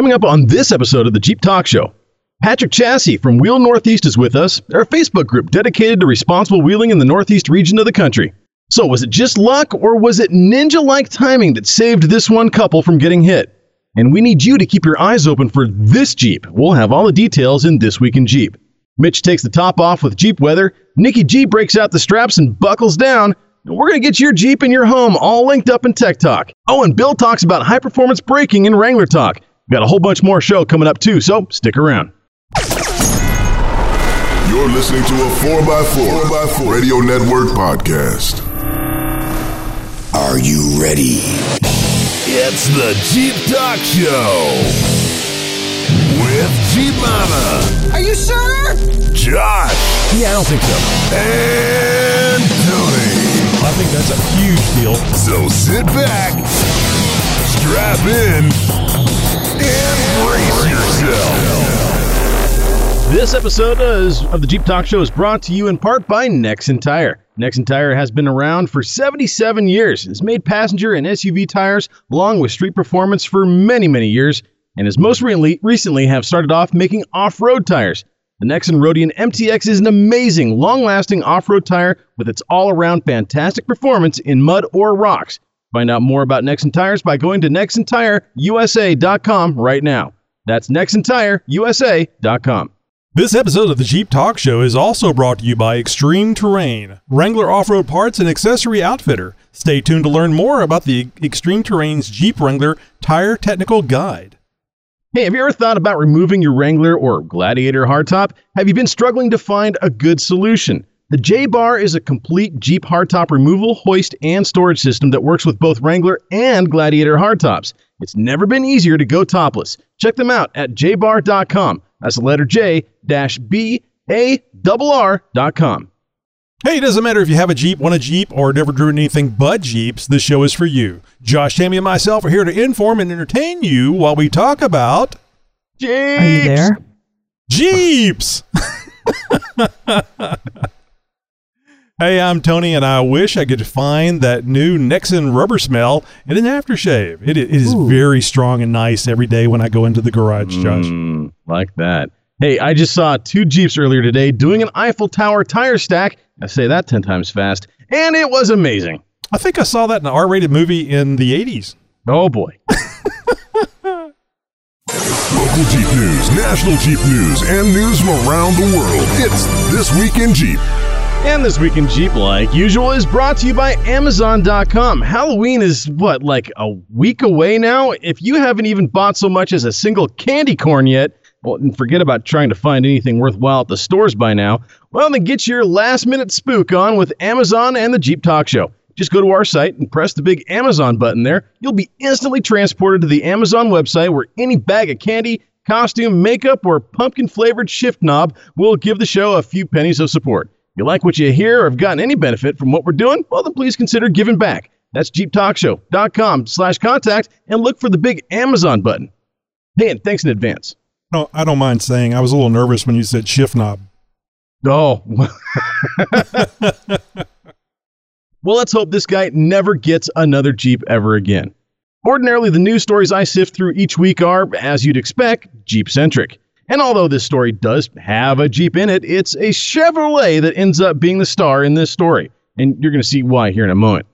Coming up on this episode of the Jeep Talk Show, Patrick Chassis from Wheel Northeast is with us, our Facebook group dedicated to responsible wheeling in the Northeast region of the country. So, was it just luck or was it ninja like timing that saved this one couple from getting hit? And we need you to keep your eyes open for this Jeep. We'll have all the details in This Week in Jeep. Mitch takes the top off with Jeep weather, Nikki G breaks out the straps and buckles down, we're going to get your Jeep and your home all linked up in Tech Talk. Oh, and Bill talks about high performance braking in Wrangler Talk. We've got a whole bunch more show coming up too, so stick around. You're listening to a 4x4, 4x4 Radio Network podcast. Are you ready? It's the Jeep Talk Show with Jeep Mama, Are you sure? Josh, Yeah, I don't think so. and Tony. I think that's a huge deal. So sit back, strap in, and brace yourself. This episode is, of the Jeep Talk Show is brought to you in part by Nexen Tire. Nexen Tire has been around for 77 years. It's made passenger and SUV tires along with street performance for many, many years, and has most recently, recently have started off making off-road tires. The Nexen Roadian MTX is an amazing, long-lasting off-road tire with its all-around fantastic performance in mud or rocks. Find out more about Nexen Tires by going to nexentireusa.com right now. That's nexentireusa.com. This episode of the Jeep Talk Show is also brought to you by Extreme Terrain, Wrangler off-road parts and accessory outfitter. Stay tuned to learn more about the Extreme Terrain's Jeep Wrangler Tire Technical Guide. Hey, have you ever thought about removing your Wrangler or Gladiator hardtop? Have you been struggling to find a good solution? The J Bar is a complete Jeep hardtop removal, hoist, and storage system that works with both Wrangler and Gladiator hardtops. It's never been easier to go topless. Check them out at jbar.com. That's the letter J dash B A double R dot com. Hey, it doesn't matter if you have a Jeep, want a Jeep, or never driven anything but Jeeps, this show is for you. Josh, Tammy, and myself are here to inform and entertain you while we talk about Jeeps! Are you there? Jeeps. hey, I'm Tony, and I wish I could find that new Nexen rubber smell in an aftershave. It, it is Ooh. very strong and nice every day when I go into the garage, Josh. Mm, like that. Hey, I just saw two Jeeps earlier today doing an Eiffel Tower tire stack. I say that 10 times fast, and it was amazing. I think I saw that in an R-rated movie in the 80s. Oh boy. Local Jeep news, national Jeep news, and news from around the world. It's This Week in Jeep. And this week in Jeep, like usual, is brought to you by Amazon.com. Halloween is what, like a week away now? If you haven't even bought so much as a single candy corn yet, well, and forget about trying to find anything worthwhile at the stores by now, well, then get your last minute spook on with Amazon and the Jeep Talk Show. Just go to our site and press the big Amazon button there. You'll be instantly transported to the Amazon website where any bag of candy, costume, makeup, or pumpkin flavored shift knob will give the show a few pennies of support. You like what you hear or have gotten any benefit from what we're doing? Well, then please consider giving back. That's jeeptalkshow.com slash contact and look for the big Amazon button. Hey, and thanks in advance. No, I don't mind saying I was a little nervous when you said shift knob. Oh. well, let's hope this guy never gets another Jeep ever again. Ordinarily, the news stories I sift through each week are, as you'd expect, Jeep centric. And although this story does have a Jeep in it, it's a Chevrolet that ends up being the star in this story. And you're going to see why here in a moment.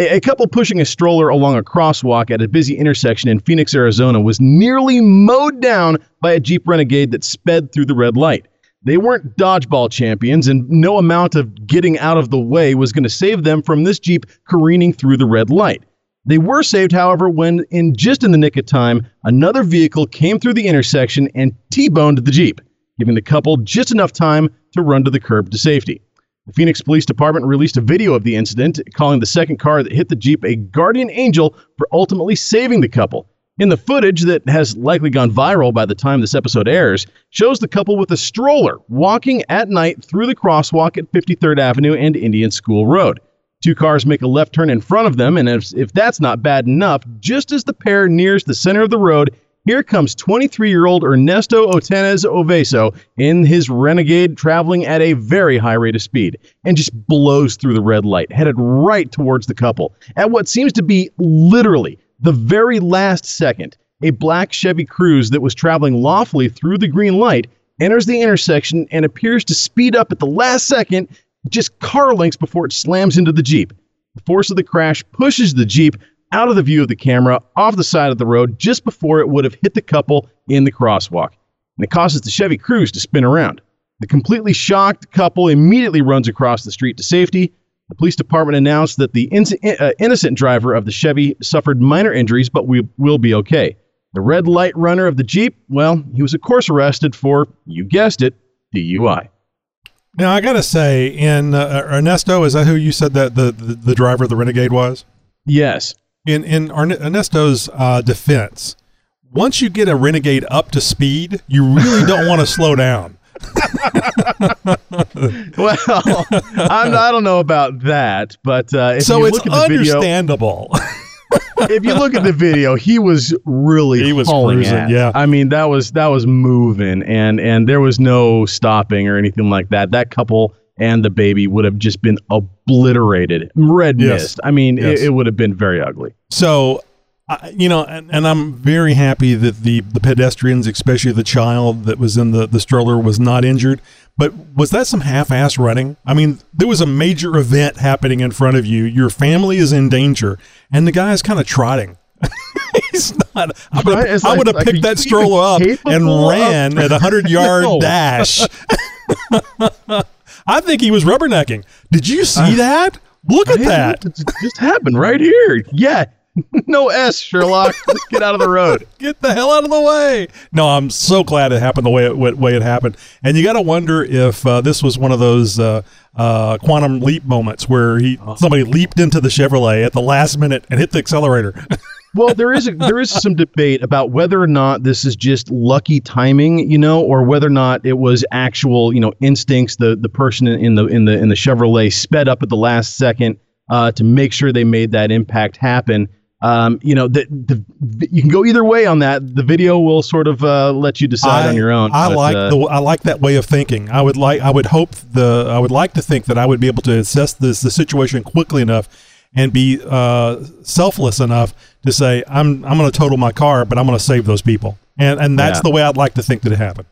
A, a couple pushing a stroller along a crosswalk at a busy intersection in Phoenix, Arizona was nearly mowed down by a Jeep Renegade that sped through the red light. They weren't dodgeball champions, and no amount of getting out of the way was going to save them from this Jeep careening through the red light. They were saved, however, when, in just in the nick of time, another vehicle came through the intersection and T boned the Jeep, giving the couple just enough time to run to the curb to safety. The Phoenix Police Department released a video of the incident, calling the second car that hit the Jeep a guardian angel for ultimately saving the couple. In the footage that has likely gone viral by the time this episode airs, shows the couple with a stroller walking at night through the crosswalk at 53rd Avenue and Indian School Road. Two cars make a left turn in front of them, and if, if that's not bad enough, just as the pair nears the center of the road, here comes 23 year old Ernesto Otenez Oveso in his Renegade traveling at a very high rate of speed and just blows through the red light, headed right towards the couple. At what seems to be literally the very last second, a black Chevy Cruze that was traveling lawfully through the green light enters the intersection and appears to speed up at the last second, just car lengths before it slams into the Jeep. The force of the crash pushes the Jeep out of the view of the camera off the side of the road just before it would have hit the couple in the crosswalk. And it causes the Chevy Cruze to spin around. The completely shocked couple immediately runs across the street to safety. The police department announced that the in- uh, innocent driver of the Chevy suffered minor injuries but we will be okay. The red light runner of the Jeep, well, he was of course arrested for, you guessed it, DUI. Now I gotta say, in uh, Ernesto, is that who you said that the, the, the driver of the Renegade was? Yes. In in Ernesto's uh, defense, once you get a Renegade up to speed, you really don't want to slow down. Well, I'm, I don't know about that, but uh, if so you it's look at the video, understandable. if you look at the video, he was really He was cruising, yeah. I mean, that was that was moving, and and there was no stopping or anything like that. That couple and the baby would have just been obliterated, red Yes. mist. I mean, Yes. it, it would have been very ugly. So, you know, and, and I'm very happy that the, the pedestrians, especially the child that was in the, the stroller, was not injured. But was that some half ass running? I mean, there was a major event happening in front of you. Your family is in danger, and the guy's kind of trotting. He's not. I would have, I like- like, picked that stroller up and capable of- ran at a hundred yard No. dash. I think he was rubbernecking. Did you see uh, that? Look at Hey, that. It just happened right here. Yeah. No S, Sherlock. Let's get out of the road. get the hell out of the way. No, I'm so glad it happened the way it wa- way it happened. And you got to wonder if uh, this was one of those uh, uh, quantum leap moments where he somebody leaped into the Chevrolet at the last minute and hit the accelerator. Well, there is a, there is some debate about whether or not this is just lucky timing, you know, or whether or not it was actual, you know, instincts. The the person in the in the in the Chevrolet sped up at the last second uh, to make sure they made that impact happen. Um, you know, the, the you can go either way on that. The video will sort of uh, let you decide on your own. I but, like uh, the I like that way of thinking. I would like I would hope the I would like to think that I would be able to assess this the situation quickly enough and be uh, selfless enough to say I'm I'm going to total my car, but I'm going to save those people. And and that's Yeah. the way I'd like to think that it happened.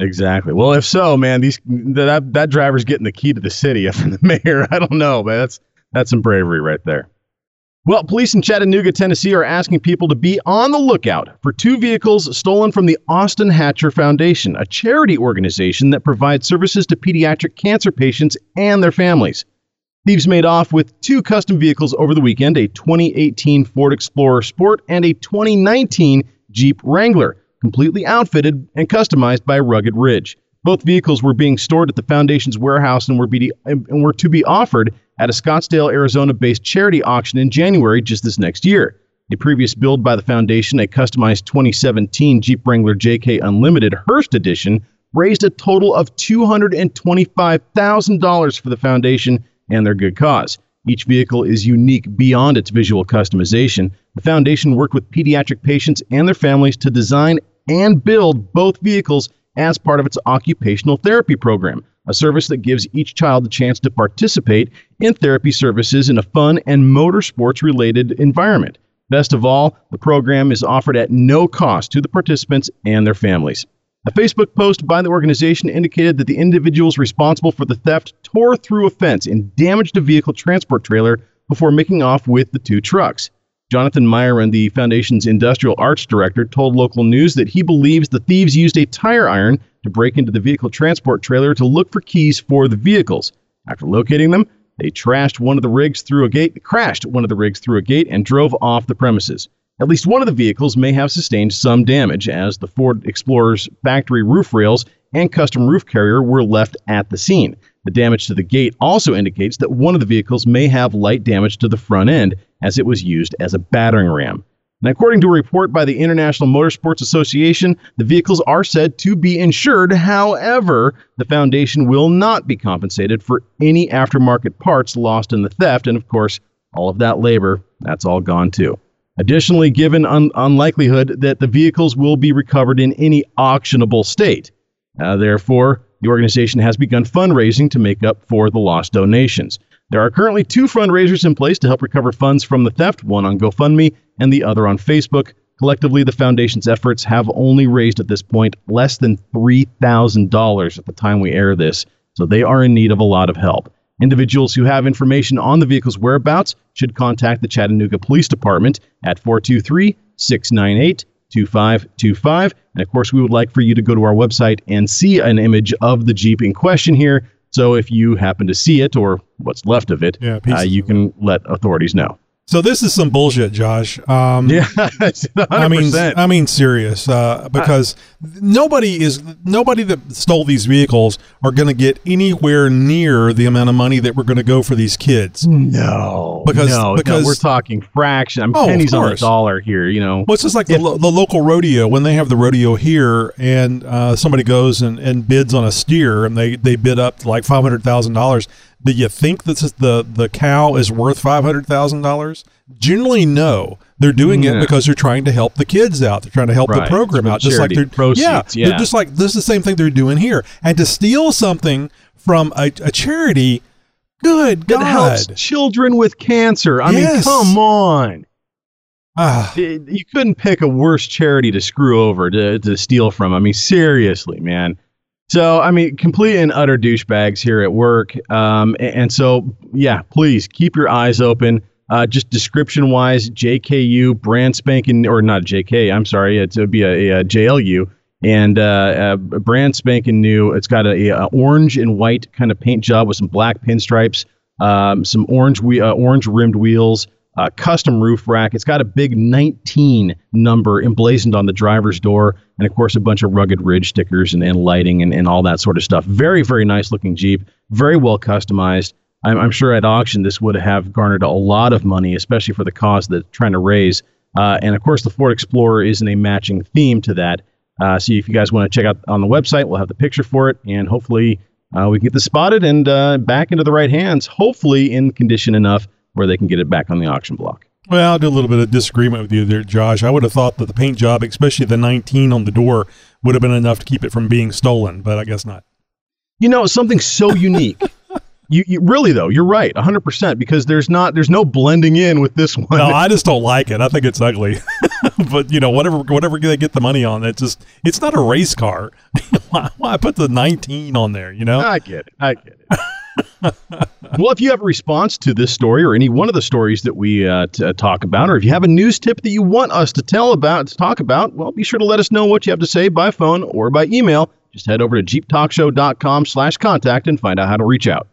Exactly. Well, if so, man, these that that driver's getting the key to the city from the mayor. I don't know, but that's that's some bravery right there. Well, police in Chattanooga, Tennessee are asking people to be on the lookout for two vehicles stolen from the Austin Hatcher Foundation, a charity organization that provides services to pediatric cancer patients and their families. Thieves made off with two custom vehicles over the weekend a 2018 Ford Explorer Sport and a 2019 Jeep Wrangler, completely outfitted and customized by Rugged Ridge. Both vehicles were being stored at the foundation's warehouse and were, be, and were to be offered at a Scottsdale, Arizona based charity auction in January just this next year. A previous build by the foundation, a customized 2017 Jeep Wrangler JK Unlimited Hearst Edition, raised a total of $225,000 for the foundation and their good cause. Each vehicle is unique beyond its visual customization. The foundation worked with pediatric patients and their families to design and build both vehicles as part of its occupational therapy program, a service that gives each child the chance to participate in therapy services in a fun and motorsports related environment. Best of all, the program is offered at no cost to the participants and their families. A Facebook post by the organization indicated that the individuals responsible for the theft tore through a fence and damaged a vehicle transport trailer before making off with the two trucks. Jonathan Myron, the foundation's industrial arts director, told local news that he believes the thieves used a tire iron to break into the vehicle transport trailer to look for keys for the vehicles. After locating them, they trashed one of the rigs through a gate, crashed one of the rigs through a gate, and drove off the premises. At least one of the vehicles may have sustained some damage, as the Ford Explorer's factory roof rails and custom roof carrier were left at the scene. The damage to the gate also indicates that one of the vehicles may have light damage to the front end, as it was used as a battering ram. According to a report by the International Motorsports Association, the vehicles are said to be insured. However, the foundation will not be compensated for any aftermarket parts lost in the theft. And of course, all of that labor, that's all gone too. Additionally, given un- unlikelihood that the vehicles will be recovered in any auctionable state. Uh, therefore, the organization has begun fundraising to make up for the lost donations. There are currently two fundraisers in place to help recover funds from the theft, one on GoFundMe and the other on Facebook. Collectively, the foundation's efforts have only raised at this point less than $3,000 at the time we air this, so they are in need of a lot of help. Individuals who have information on the vehicle's whereabouts should contact the Chattanooga Police Department at 423 698 2525. And of course, we would like for you to go to our website and see an image of the Jeep in question here. So if you happen to see it or what's left of it, Yeah, uh, you can let authorities know. So this is some bullshit, Josh. Um, Yeah, 100%. I mean, I mean, serious. Uh, because nobody is nobody that stole these vehicles are going to get anywhere near the amount of money that we're going to go for these kids. no, Because- no, no, because- we're talking fraction. I'm Oh, of pennies on course. dollar here. You know, Well, it's just like the, lo- the local rodeo when they have the rodeo here, and uh, somebody goes and, and bids on a steer, and they, they bid up to like five hundred thousand dollars. Do you think this is the the cow is worth five hundred thousand dollars? Generally, no. They're doing it because they're trying to help the kids out. They're trying to help Right. the program out. Just like they're proceeds, yeah, yeah. They're just like this is the same thing they're doing here. And to steal something from a, a charity, good that God, helps children with cancer. I Yes. mean, come on. ah, you couldn't pick a worse charity to screw over to, to steal from. I mean, seriously, man. So, I mean, complete and utter douchebags here at work. Um, a- and, so, yeah, please keep your eyes open. Uh, just description wise, JKU, brand spanking, or not JK, I'm sorry, it would be a, a JLU, and uh, uh, brand spanking new. It's got a, a orange and white kind of paint job with some black pinstripes, um, some orange we, uh, orange rimmed wheels, uh, custom roof rack. It's got a big 19 number emblazoned on the driver's door, and of course, a bunch of rugged ridge stickers and, and lighting and, and all that sort of stuff. Very, very nice looking Jeep, very well customized. I'm, I'm sure at auction this would have garnered a lot of money, especially for the cause that trying to raise. Uh, and of course, the Ford Explorer is in a matching theme to that. Uh, so if you guys want to check out on the website, we'll have the picture for it, and hopefully uh, we can get this spotted and uh, back into the right hands. Hopefully in condition enough where they can get it back on the auction block. Well, I'll do a little bit of disagreement with you there, Josh. I would have thought that the paint job, especially the 19 on the door, would have been enough to keep it from being stolen, but I guess not. You know, something so unique. you, you really though, you're right, 100% because there's not there's no blending in with this one. No, I just don't like it. I think it's ugly. but you know, whatever whatever they get the money on, it's just it's not a race car. why, why put the 19 on there? You know? I get it. I get it. well, if you have a response to this story or any one of the stories that we uh, t- talk about, or if you have a news tip that you want us to tell about, to talk about, well, be sure to let us know what you have to say by phone or by email. Just head over to jeeptalkshow.com slash contact and find out how to reach out.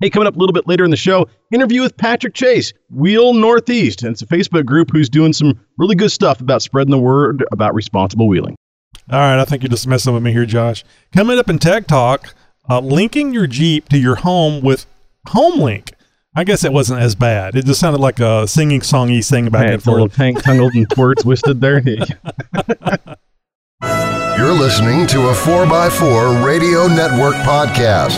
Hey, coming up a little bit later in the show, interview with Patrick Chase, Wheel Northeast. And it's a Facebook group who's doing some really good stuff about spreading the word about responsible wheeling. All right, I think you're just messing with me here, Josh. Coming up in Tech Talk, uh, linking your Jeep to your home with HomeLink. I guess it wasn't as bad. It just sounded like a singing songy thing back Hey, and it's a little forth. tank tangled and twerk twisted there. You're listening to a 4x4 Radio Network podcast.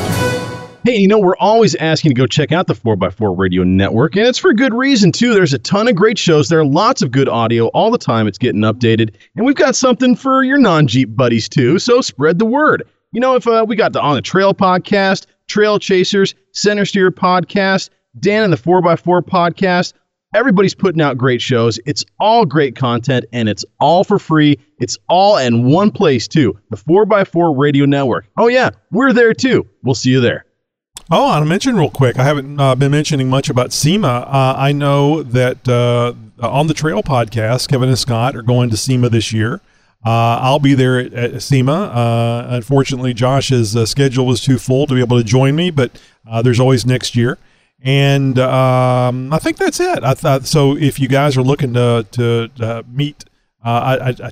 Hey, you know, we're always asking to go check out the 4x4 Radio Network, and it's for good reason, too. There's a ton of great shows. There are lots of good audio all the time. It's getting updated. And we've got something for your non Jeep buddies, too. So spread the word. You know, if uh, we got the On the Trail podcast, Trail Chasers, Center Steer podcast, Dan and the 4x4 podcast, everybody's putting out great shows. It's all great content, and it's all for free. It's all in one place, too the 4x4 Radio Network. Oh, yeah, we're there, too. We'll see you there. Oh, I'll mention real quick. I haven't uh, been mentioning much about SEMA. Uh, I know that uh, on the Trail podcast, Kevin and Scott are going to SEMA this year. Uh, I'll be there at, at SEMA. Uh, unfortunately, Josh's uh, schedule was too full to be able to join me, but uh, there's always next year. And um, I think that's it. I thought so. If you guys are looking to to uh, meet, uh, I,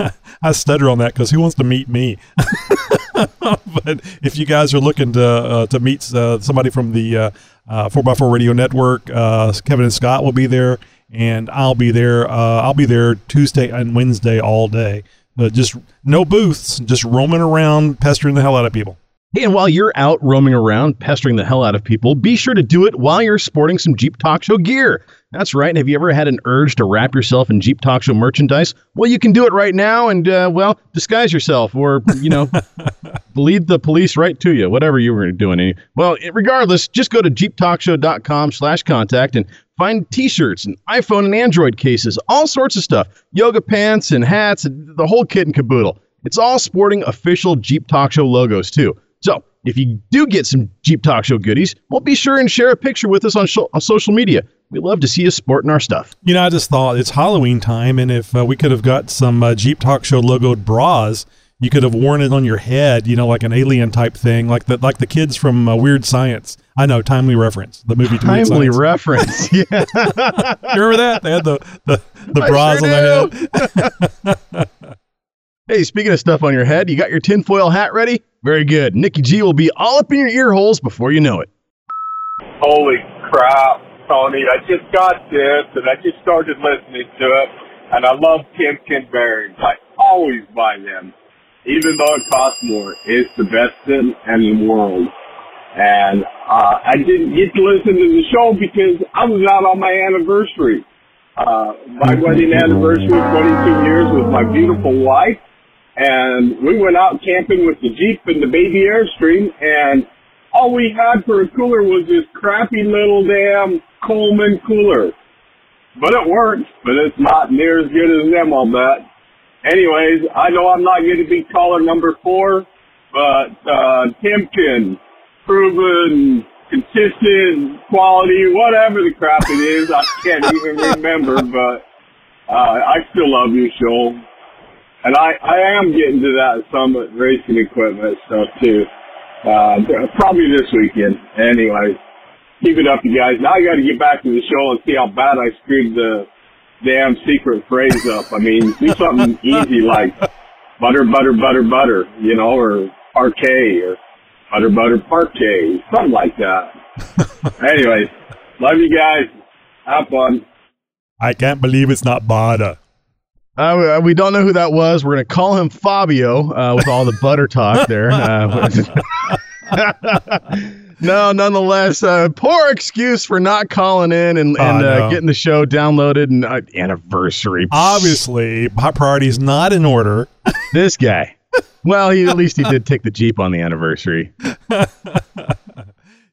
I, I stutter on that because who wants to meet me? but if you guys are looking to to meet somebody from the uh, uh, 4x4 Radio Network, Kevin and Scott will be there, and I'll be there. Uh, I'll be there Tuesday and Wednesday all day. But just no booths, just roaming around, pestering the hell out of people. Hey, and while you're out roaming around, pestering the hell out of people, be sure to do it while you're sporting some Jeep Talk Show gear. That's right. Have you ever had an urge to wrap yourself in Jeep Talk Show merchandise? Well, you can do it right now and, uh, well, disguise yourself or, you know, lead the police right to you, whatever you were doing. Well, regardless, just go to jeeptalkshow.com slash contact and find t-shirts and iPhone and Android cases, all sorts of stuff, yoga pants and hats, and the whole kit and caboodle. It's all sporting official Jeep Talk Show logos too. If you do get some Jeep Talk Show goodies, well, be sure and share a picture with us on, sh- on social media. We love to see you sporting our stuff. You know, I just thought it's Halloween time, and if uh, we could have got some uh, Jeep Talk Show logoed bras, you could have worn it on your head, you know, like an alien type thing, like the like the kids from uh, Weird Science. I know, timely reference. The movie timely reference. Yeah, you remember that? They had the the, the bras sure on their head. hey, speaking of stuff on your head, you got your tinfoil hat ready? Very good. Nikki G will be all up in your ear holes before you know it. Holy crap! Tony. I just got this and I just started listening to it and I love Timken bearings. I always buy them. Even though it costs more, it's the best in, in the world. And uh, I didn't get to listen to the show because I was out on my anniversary. Uh, my wedding anniversary, 22 years with my beautiful wife. And we went out camping with the Jeep and the baby Airstream and all we had for a cooler was this crappy little damn Coleman cooler. But it works, but it's not near as good as them, I'll bet. Anyways, I know I'm not going to be caller number four, but, uh, Timken, proven, consistent, quality, whatever the crap it is, I can't even remember, but, uh, I still love your show. And I, I am getting to that Summit racing equipment stuff too. Uh, probably this weekend. Anyway, keep it up, you guys. Now I got to get back to the show and see how bad I screwed the damn secret phrase up. I mean, do something easy like butter, butter, butter, butter, you know, or parquet or butter, butter, parquet, something like that. Anyways, love you guys. Have fun. I can't believe it's not Bada. Uh, we don't know who that was. We're going to call him Fabio uh, with all the butter talk there. Uh, no, nonetheless, uh, poor excuse for not calling in and, Oh, and uh, no. getting the show downloaded and uh, anniversary. Obviously, my is not in order. This guy. Well, he at least he did take the Jeep on the anniversary.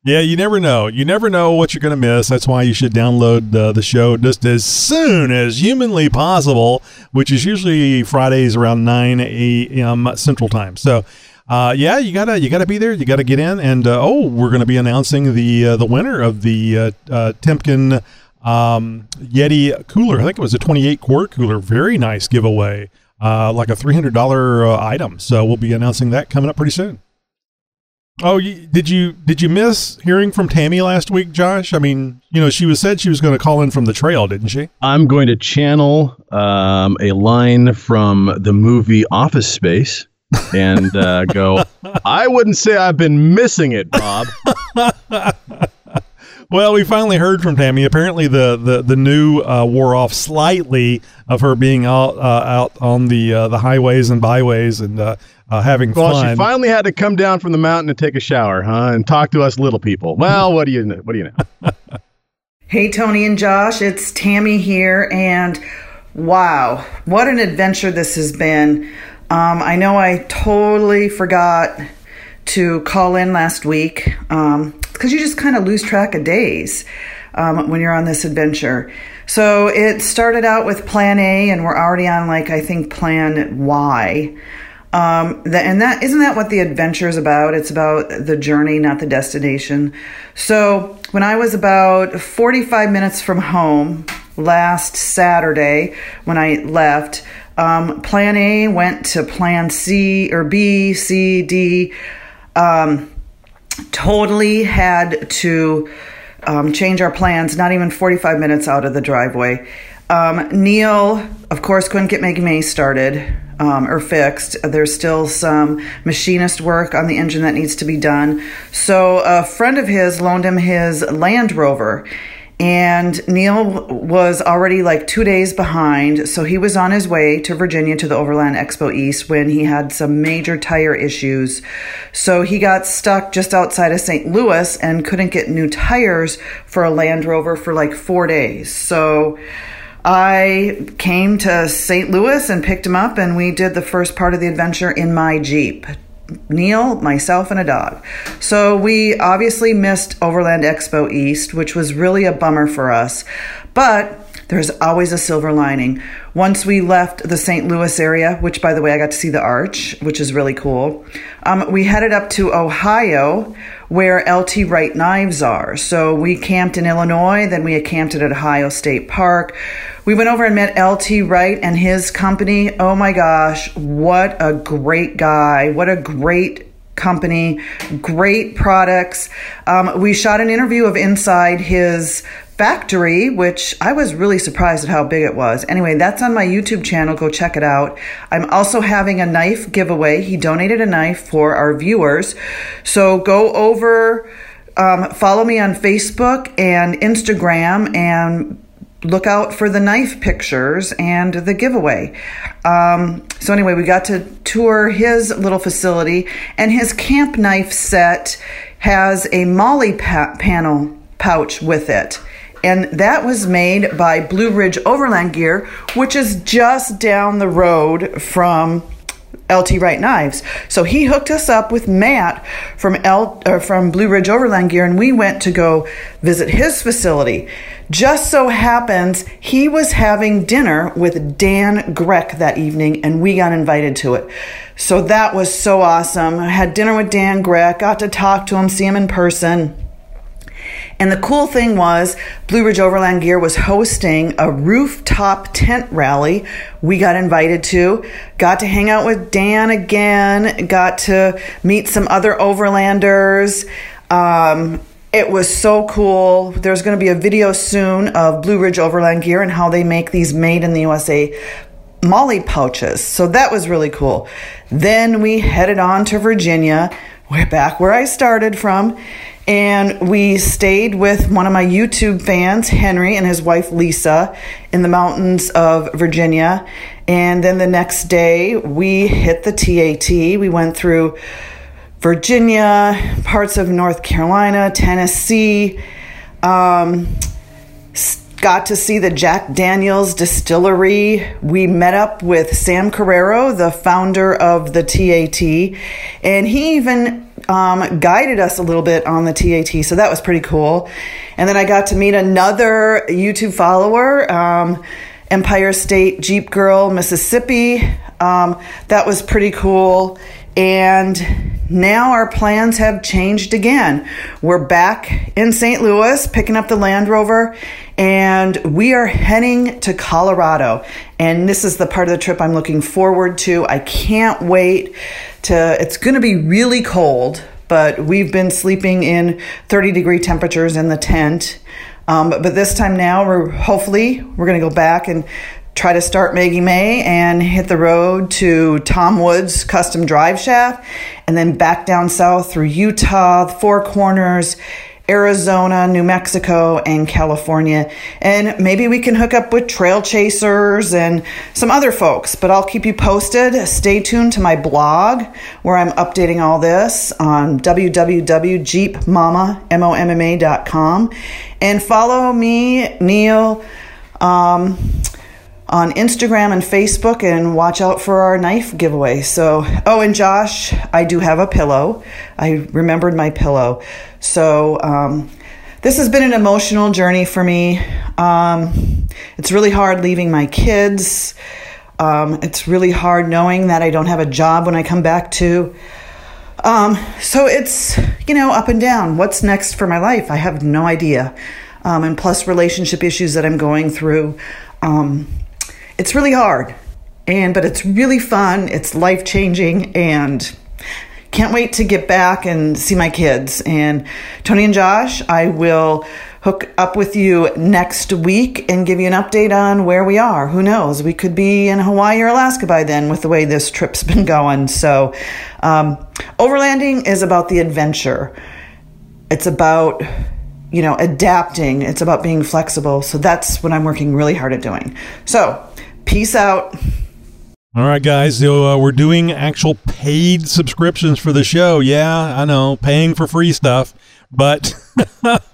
Yeah, you never know. You never know what you're going to miss. That's why you should download uh, the show just as soon as humanly possible, which is usually Fridays around 9 a.m. Central Time. So, uh, yeah, you gotta you gotta be there. You gotta get in, and uh, oh, we're going to be announcing the uh, the winner of the uh, uh, Timken um, Yeti cooler. I think it was a 28 quart cooler. Very nice giveaway, like a $300 uh, item. So we'll be announcing that coming up pretty soon. Oh, you, did you did you miss hearing from Tammy last week, Josh? I mean, you know, she was said she was going to call in from the trail, didn't she? I'm going to channel um, a line from the movie Office Space and uh, go, I wouldn't say I've been missing it, Bob. Well, we finally heard from Tammy. Apparently, the the the new uh, wore off slightly of her being out uh, out on the uh, the highways and byways and uh, uh, having Well, fun. she finally had to come down from the mountain and take a shower, huh? And talk to us little people. Well, what do you know? What do you know? Hey, Tony and Josh, it's Tammy here, and wow, what an adventure this has been. Um, I know I totally forgot to call in last week because you just kind of lose track of days um, when you're on this adventure. So it started out with plan A, and we're already on, like, I think plan Y. Um, that, and that isn't that what the adventure is about? It's about the journey, not the destination. So when I was about 45 minutes from home last Saturday, when I left, um, plan A went to plan C or B, C, D. Um, totally had to um, change our plans, not even 45 minutes out of the driveway. Um, Neil, of course, couldn't get Maggie May started um, or fixed. There's still some machinist work on the engine that needs to be done. So a friend of his loaned him his Land Rover. And Neil was already like two days behind, so he was on his way to Virginia to the Overland Expo East when he had some major tire issues. So he got stuck just outside of St. Louis and couldn't get new tires for a Land Rover for like four days. So I came to St. Louis and picked him up, and we did the first part of the adventure in my Jeep. Neil, myself, and a dog. So we obviously missed Overland Expo East, which was really a bummer for us. But there's always a silver lining. Once we left the St. Louis area, which by the way, I got to see the arch, which is really cool, um, we headed up to Ohio where LT Wright knives are. So we camped in Illinois, then we camped at Ohio State Park. We went over and met LT Wright and his company. Oh my gosh, what a great guy. What a great company, great products. Um, we shot an interview of inside his factory, which I was really surprised at how big it was. Anyway, that's on my YouTube channel. Go check it out. I'm also having a knife giveaway. He donated a knife for our viewers. So go over, um, follow me on Facebook and Instagram and look out for the knife pictures and the giveaway. Um, so, anyway, we got to tour his little facility, and his camp knife set has a MOLLE pa- panel pouch with it and that was made by Blue Ridge Overland Gear, which is just down the road from LT Wright Knives. So he hooked us up with Matt from L uh, from Blue Ridge Overland Gear, and we went to go visit his facility. Just so happens he was having dinner with Dan Grec that evening, and we got invited to it. So that was so awesome. I had dinner with Dan Grec, got to talk to him, see him in person. And the cool thing was, Blue Ridge Overland Gear was hosting a rooftop tent rally. We got invited to, got to hang out with Dan again, got to meet some other overlanders. Um, it was so cool. There's going to be a video soon of Blue Ridge Overland Gear and how they make these made in the USA MOLLE pouches. So that was really cool. Then we headed on to Virginia. We're back where I started from and we stayed with one of my YouTube fans, Henry, and his wife Lisa in the mountains of Virginia. And then the next day, we hit the TAT. We went through Virginia, parts of North Carolina, Tennessee. Um, got to see the Jack Daniels distillery. We met up with Sam Correro, the founder of the TAT, and he even um, guided us a little bit on the TAT. So that was pretty cool. And then I got to meet another YouTube follower, um, Empire State Jeep Girl, Mississippi. Um, that was pretty cool. And now our plans have changed again. We're back in St. Louis picking up the Land Rover and we are heading to Colorado. And this is the part of the trip I'm looking forward to. I can't wait to, it's going to be really cold, but we've been sleeping in 30 degree temperatures in the tent. Um, but, but this time now, we're hopefully we're going to go back and try to start Maggie May and hit the road to Tom Woods Custom Drive Shaft, and then back down south through Utah, the Four Corners, Arizona, New Mexico, and California. And maybe we can hook up with trail chasers and some other folks, but I'll keep you posted. Stay tuned to my blog where I'm updating all this on www.jeepmama.com and follow me, Neil. Um, on Instagram and Facebook and watch out for our knife giveaway. So, oh, and Josh, I do have a pillow. I remembered my pillow. So, um, this has been an emotional journey for me. Um, it's really hard leaving my kids. Um, it's really hard knowing that I don't have a job when I come back to. Um, so it's, you know, up and down. What's next for my life? I have no idea. Um, and plus relationship issues that I'm going through. Um, it's really hard and but it's really fun it's life changing and can't wait to get back and see my kids. And tony and josh i will hook up with you next week and give you an update on where we are. Who knows? We could be in hawaii or alaska by then with the way this trip's been going. So um, overlanding is about the adventure. It's about you know adapting. It's about being flexible. So that's what i'm working really hard at doing. So Peace out. All right, guys. So uh, we're doing actual paid subscriptions for the show. Yeah, I know, paying for free stuff, but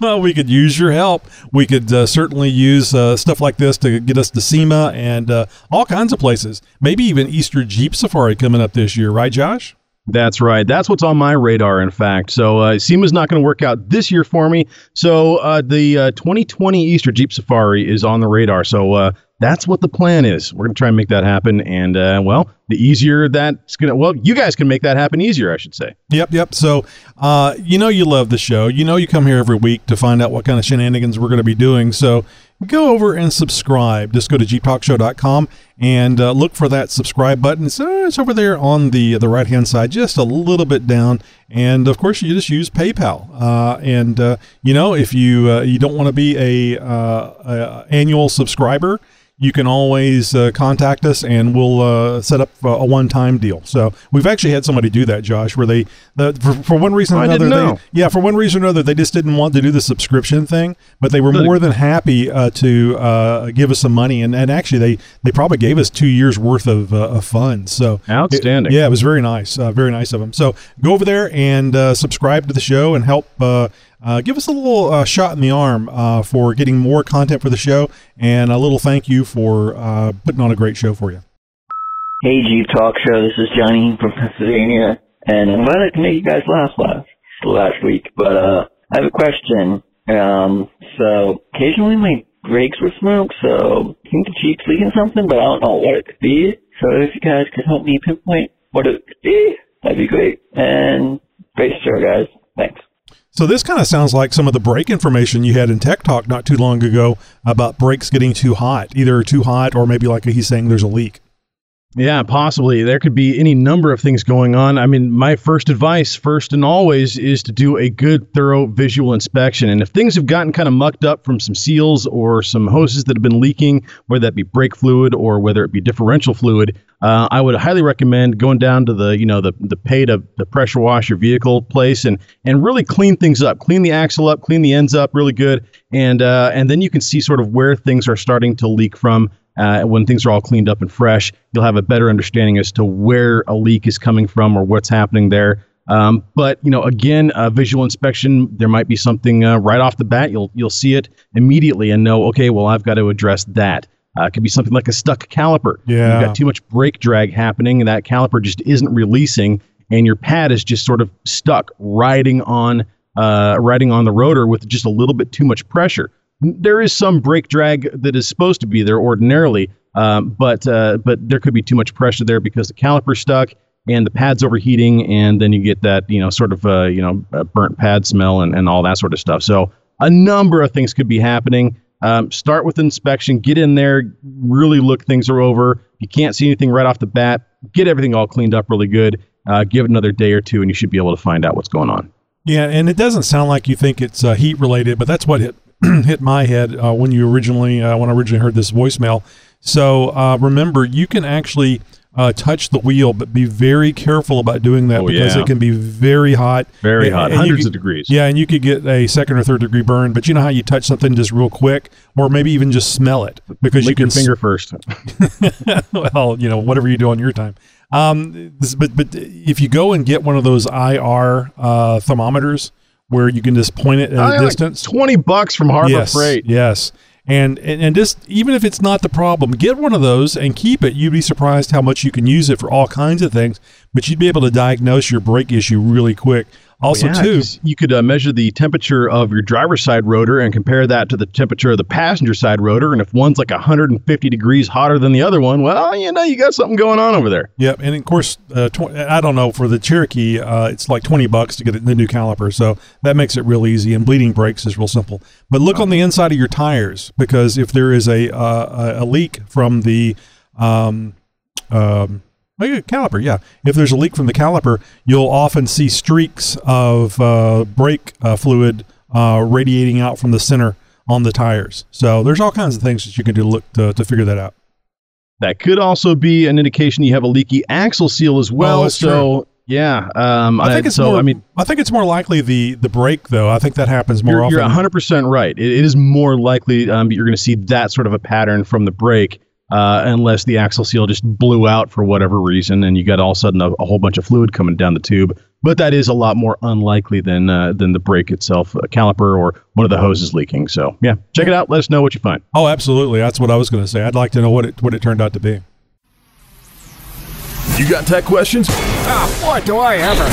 we could use your help. We could uh, certainly use uh, stuff like this to get us to SEMA and uh, all kinds of places. Maybe even Easter Jeep Safari coming up this year, right, Josh? That's right. That's what's on my radar, in fact. So uh, SEMA's not going to work out this year for me. So uh, the uh, 2020 Easter Jeep Safari is on the radar. So uh, that's what the plan is. We're going to try and make that happen. And uh, well, the easier that's going to, well, you guys can make that happen easier, I should say. Yep, yep. So, uh, you know, you love the show. You know, you come here every week to find out what kind of shenanigans we're going to be doing. So, go over and subscribe. Just go to jeeptalkshow.com and uh, look for that subscribe button. It's, it's over there on the the right hand side, just a little bit down. And of course, you just use PayPal. Uh, and uh, you know, if you uh, you don't want to be a, a annual subscriber you can always uh, contact us and we'll uh, set up a one-time deal. So we've actually had somebody do that, Josh, where they, the, for, for one reason or another, they, yeah, for one reason or another, they just didn't want to do the subscription thing, but they were more than happy uh, to uh, give us some money, and, and actually they they probably gave us two years worth of, uh, of funds. So Outstanding. it- yeah, it was very nice, uh, very nice of them. So go over there and uh, subscribe to the show and help. Uh, give us a little uh, shot in the arm uh, for getting more content for the show, and a little thank you for uh, putting on a great show for you. Hey Jeep Talk Show, this is Johnny from Pennsylvania, and I'm glad I can make you guys laugh last last week. But uh, I have a question. Um, so occasionally my brakes would smoke, so I think the Jeep's leaking something, but I don't know what it could be. So if you guys could help me pinpoint what it could be, that'd be great. And great show, guys. Thanks. So this kind of sounds like some of the brake information you had in Tech Talk not too long ago about brakes getting too hot, either too hot or maybe like he's saying there's a leak. Yeah, possibly. There could be any number of things going on. I mean, my first advice, first and always, is to do a good, thorough visual inspection. And if things have gotten kind of mucked up from some seals or some hoses that have been leaking, whether that be brake fluid or whether it be differential fluid, uh, I would highly recommend going down to the, you know, the the pay to the pressure wash your vehicle place and and really clean things up, clean the axle up, clean the ends up really good, and uh, and then you can see sort of where things are starting to leak from. Uh, when things are all cleaned up and fresh, you'll have a better understanding as to where a leak is coming from or what's happening there. Um, but you know, again, uh, visual inspection, there might be something uh, right off the bat. You'll you'll see it immediately and know, okay, well, I've got to address that. Uh, it could be something like a stuck caliper. Yeah. you've got too much brake drag happening, and that caliper just isn't releasing, and your pad is just sort of stuck riding on uh, riding on the rotor with just a little bit too much pressure there is some brake drag that is supposed to be there ordinarily, um, but uh, but there could be too much pressure there because the caliper's stuck and the pad's overheating, and then you get that you know sort of uh, you know burnt pad smell and, and all that sort of stuff. So a number of things could be happening. Um, start with inspection, get in there, really look things are over. If you can't see anything right off the bat, get everything all cleaned up really good. Uh, give it another day or two, and you should be able to find out what's going on. Yeah, and it doesn't sound like you think it's uh, heat related, but that's what hit hit my head uh, when you originally uh, when I originally heard this voicemail. So uh, remember, you can actually uh, touch the wheel, but be very careful about doing that Oh, because yeah. it can be very hot, Very And- hot, and hundreds could- of degrees. Yeah, and you could get a second or third degree burn. But you know how you touch something just real quick, or maybe even just smell it because Lick you your can finger first. well, you know, whatever you do on your time. Um, this, but but if you go and get one of those IR uh, thermometers where you can just point it at Oh, a like distance, Twenty bucks from Harbor yes, Freight. yes, and, and and just even if it's not the problem, get one of those and keep it. You'd be surprised how much you can use it for all kinds of things. But you'd be able to diagnose your brake issue really quick. Also, Yeah, too, you could uh, measure the temperature of your driver's side rotor and compare that to the temperature of the passenger side rotor. And if one's like 150 degrees hotter than the other one, well, you know, you got something going on over there. Yep, and of course, uh, tw- I don't know for the Cherokee, uh, it's like twenty bucks to get the new caliper, so that makes it real easy. And bleeding brakes is real simple. But look on the inside of your tires because if there is a uh, a- leak from the um, um, a caliper, yeah, if there's a leak from the caliper, you'll often see streaks of uh, brake uh, fluid uh, radiating out from the center on the tires. So there's all kinds of things that you can do to look to, to figure that out. That could also be an indication you have a leaky axle seal as well. Oh, so, yeah. Um, I think it's so, more. I mean, I think it's more likely the the brake though. I think that happens more you're, often. you're 100% right. It, it is more likely um, you're going to see that sort of a pattern from the brake. Uh, unless the axle seal just blew out for whatever reason, and you got all of a sudden a, a whole bunch of fluid coming down the tube. But that is a lot more unlikely than uh, than the brake itself, a caliper or one of the hoses leaking. So yeah, check it out. Let us know what you find. oh, absolutely. That's what I was going to say. I'd like to know what it what it turned out to be. You got tech questions? Ah, what do I ever.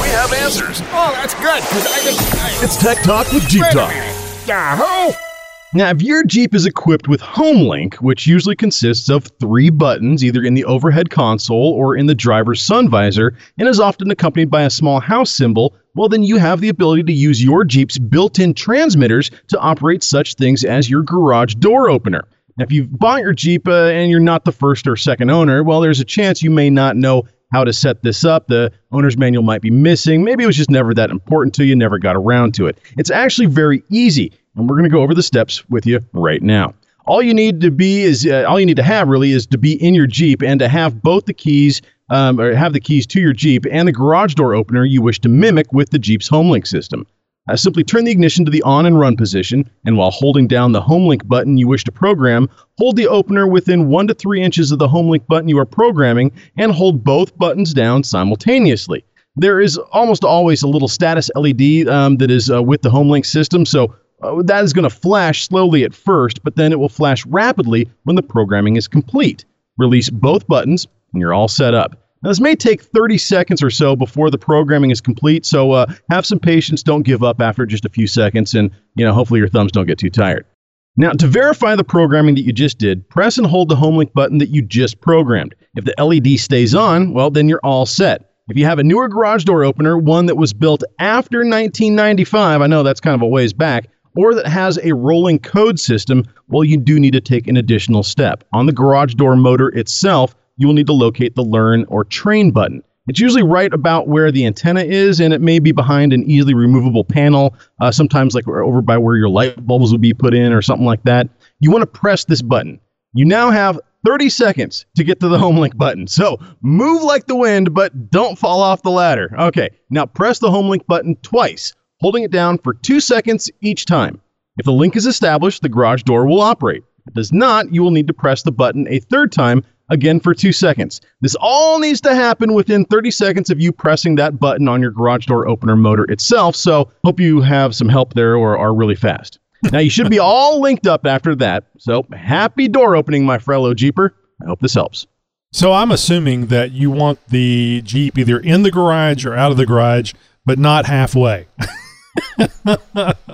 We have answers. Oh, that's good, because I just... I, It's Tech Talk with Jeep Talk. Yahoo! Now, if your Jeep is equipped with HomeLink, which usually consists of three buttons either in the overhead console or in the driver's sun visor, and is often accompanied by a small house symbol, well, then you have the ability to use your Jeep's built in transmitters to operate such things as your garage door opener. Now, if you've bought your Jeep uh, and you're not the first or second owner, well, there's a chance you may not know how to set this up. The owner's manual might be missing. Maybe it was just never that important to you, never got around to it. It's actually very easy, and we're going to go over the steps with you right now. All you need to be is uh, all you need to have really is to be in your Jeep and to have both the keys um, or have the keys to your Jeep and the garage door opener you wish to mimic with the Jeep's HomeLink system. Uh, simply turn the ignition to the on and run position, and while holding down the HomeLink button you wish to program, hold the opener within 1 to 3 inches of the HomeLink button you are programming and hold both buttons down simultaneously. There is almost always a little status LED um, that is uh, with the HomeLink system, so uh, that is going to flash slowly at first, but then it will flash rapidly when the programming is complete. Release both buttons, and you're all set up. Now, this may take 30 seconds or so before the programming is complete, so uh, have some patience. Don't give up after just a few seconds, and you know, hopefully your thumbs don't get too tired. Now, to verify the programming that you just did, press and hold the HomeLink button that you just programmed. If the LED stays on, well, then you're all set. If you have a newer garage door opener, one that was built after 1995, I know that's kind of a ways back, or that has a rolling code system, well, you do need to take an additional step. On the garage door motor itself, you will need to locate the learn or train button. It's usually right about where the antenna is, and it may be behind an easily removable panel, uh, sometimes like over by where your light bulbs would be put in or something like that. You want to press this button. You now have 30 seconds to get to the HomeLink button. So move like the wind, but don't fall off the ladder. Okay, now press the HomeLink button twice, holding it down for two seconds each time. If the link is established, the garage door will operate. If it does not, you will need to press the button a third time, again for two seconds. This all needs to happen within 30 seconds of you pressing that button on your garage door opener motor itself. So hope you have some help there or are really fast. Now you should be all linked up after that. So happy door opening, my fellow Jeeper. I hope this helps. So I'm assuming that you want the Jeep either in the garage or out of the garage, but not halfway.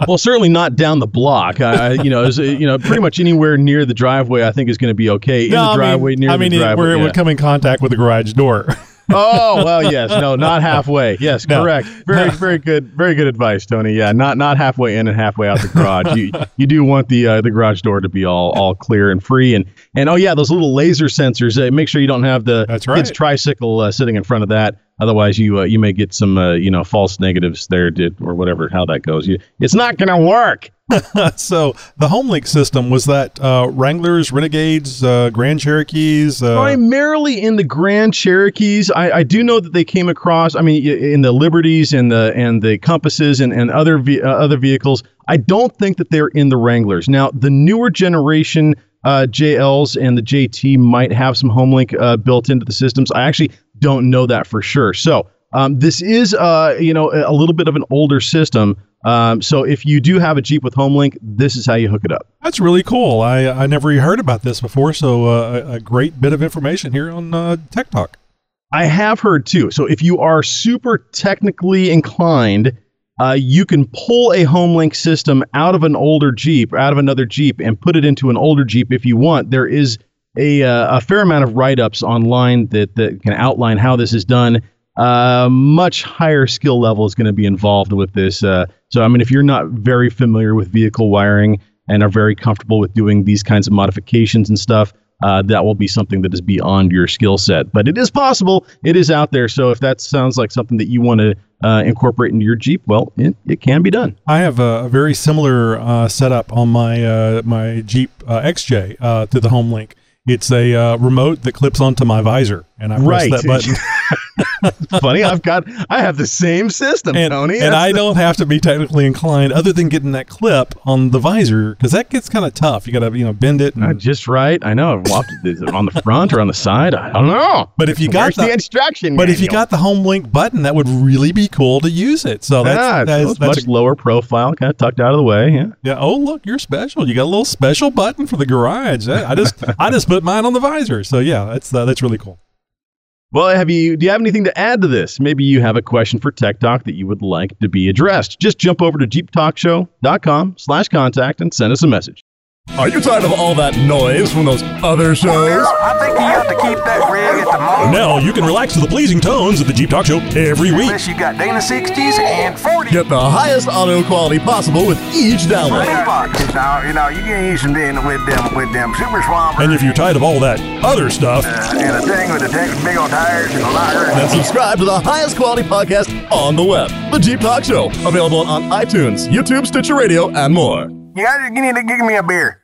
well, certainly not down the block. I, you know, is, you know, pretty much anywhere near the driveway, I think is going to be okay. In no, the driveway, I mean, near I mean driveway. where it yeah. would come in contact with the garage door. oh well, yes, no, not halfway. Yes, No. correct. Very, very good, very good advice, Tony. Yeah, not not halfway in and halfway out the garage. you you do want the uh, the garage door to be all all clear and free, and and oh yeah, those little laser sensors. Uh, make sure you don't have the That's kid's tricycle uh, sitting in front of that. Otherwise, you uh, you may get some uh, you know false negatives there, did or whatever how that goes. You, it's not going to work. so the HomeLink system was that uh, Wranglers, Renegades, uh, Grand Cherokees. Uh, primarily in the Grand Cherokees. I, I do know that they came across. I mean, in the Liberties and the and the Compasses and and other ve- uh, other vehicles. I don't think that they're in the Wranglers. Now, the newer generation uh, JLs and the JT might have some HomeLink uh, built into the systems. I actually don't know that for sure. So. Um, this is, uh, you know, a little bit of an older system. Um, so if you do have a Jeep with HomeLink, this is how you hook it up. That's really cool. I I never heard about this before, so uh, a, a great bit of information here on uh, Tech Talk. I have heard too. So if you are super technically inclined, uh, you can pull a HomeLink system out of an older Jeep, out of another Jeep, and put it into an older Jeep if you want. There is a, uh, a fair amount of write-ups online that, that can outline how this is done. Uh, much higher skill level is going to be involved with this. Uh, so I mean, if you're not very familiar with vehicle wiring and are very comfortable with doing these kinds of modifications and stuff, uh, that will be something that is beyond your skill set. But it is possible. It is out there. So if that sounds like something that you want to uh, incorporate into your Jeep, well, it, it can be done. I have a, a very similar uh, setup on my uh, my Jeep uh, XJ to the HomeLink. It's a uh, remote that clips onto my visor, and I press Right. that button. Funny, I've got I have the same system, and, Tony. and That's I the- don't have to be technically inclined, other than getting that clip on the visor, because that gets kind of tough. You got to you know bend it. Uh, And, just right. I know. Is it on the front or on the side? I don't know. but if you got Where's the, the, instruction? but if you got the home link button, that would really be cool to use it. So that's yeah, that's, that's much lower profile, kind of tucked out of the way. Yeah. Yeah. Oh, look, you're special. You got a little special button for the garage. I I just, I just put mine on the visor. So yeah, that's uh, that's really cool. Well, have you do you have anything to add to this? Maybe you have a question for Tech Talk that you would like to be addressed. Just jump over to jeeptalkshow.com slash contact and send us a message. Are you tired of all that noise from those other shows? I think you have to keep that rig at the moment. Now you can relax to the pleasing tones of the Jeep Talk Show every week. Unless you got Dana 60s and 40s. Get the highest audio quality possible with each download. Now, you know, you can use Dana with them, with them super swampers. And if you're tired of all that other stuff, uh, and a thing with the tech, big old tires and a lighter. Then subscribe to the highest quality podcast on the web, The Jeep Talk Show. Available on iTunes, YouTube, Stitcher Radio, and more. You guys you need to give me a beer.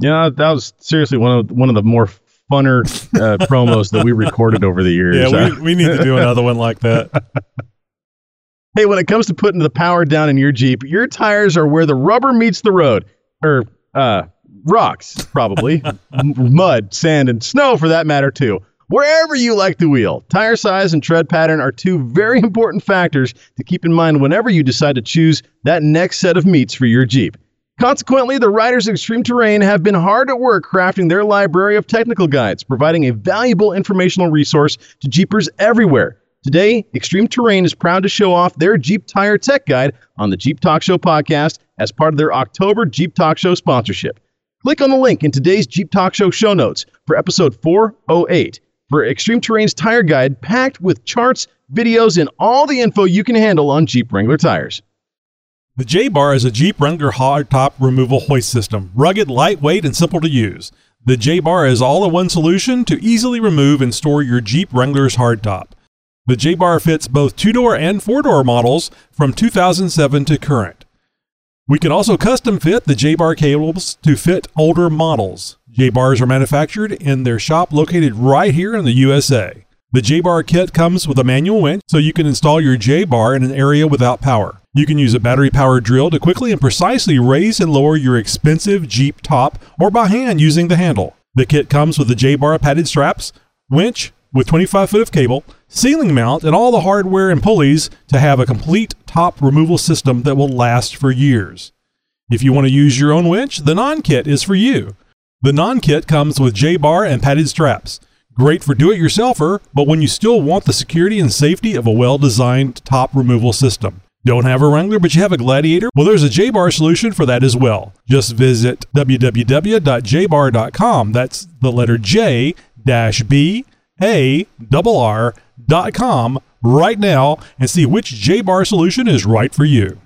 Yeah, that was seriously one of one of the more funner uh, promos that we recorded over the years. yeah, we, we need to do another one like that. hey, when it comes to putting the power down in your Jeep, your tires are where the rubber meats the road, or uh, rocks, probably, mud, sand, and snow for that matter too. Wherever you like to wheel, tire size and tread pattern are two very important factors to keep in mind whenever you decide to choose that next set of meets for your Jeep. Consequently, the Riders of Extreme Terrain have been hard at work crafting their library of technical guides, providing a valuable informational resource to Jeepers everywhere. Today, Extreme Terrain is proud to show off their Jeep Tire Tech Guide on the Jeep Talk Show podcast as part of their October Jeep Talk Show sponsorship. Click on the link in today's Jeep Talk Show show notes for episode 408 for Extreme Terrain's tire guide packed with charts, videos, and all the info you can handle on Jeep Wrangler tires. The J Bar is a Jeep Wrangler hardtop removal hoist system, rugged, lightweight, and simple to use. The J Bar is all in one solution to easily remove and store your Jeep Wrangler's hardtop. The J Bar fits both two door and four door models from 2007 to current. We can also custom fit the J Bar cables to fit older models. J Bars are manufactured in their shop located right here in the USA. The J Bar kit comes with a manual winch so you can install your J Bar in an area without power. You can use a battery powered drill to quickly and precisely raise and lower your expensive Jeep top or by hand using the handle. The kit comes with the J Bar padded straps, winch with 25 foot of cable, ceiling mount, and all the hardware and pulleys to have a complete top removal system that will last for years. If you want to use your own winch, the non kit is for you. The non kit comes with J Bar and padded straps. Great for do it yourselfer, but when you still want the security and safety of a well designed top removal system. Don't have a Wrangler, but you have a Gladiator? Well, there's a J-Bar solution for that as well. Just visit www.jbar.com. That's the letter J dash B A R dot com right now and see which J-Bar solution is right for you.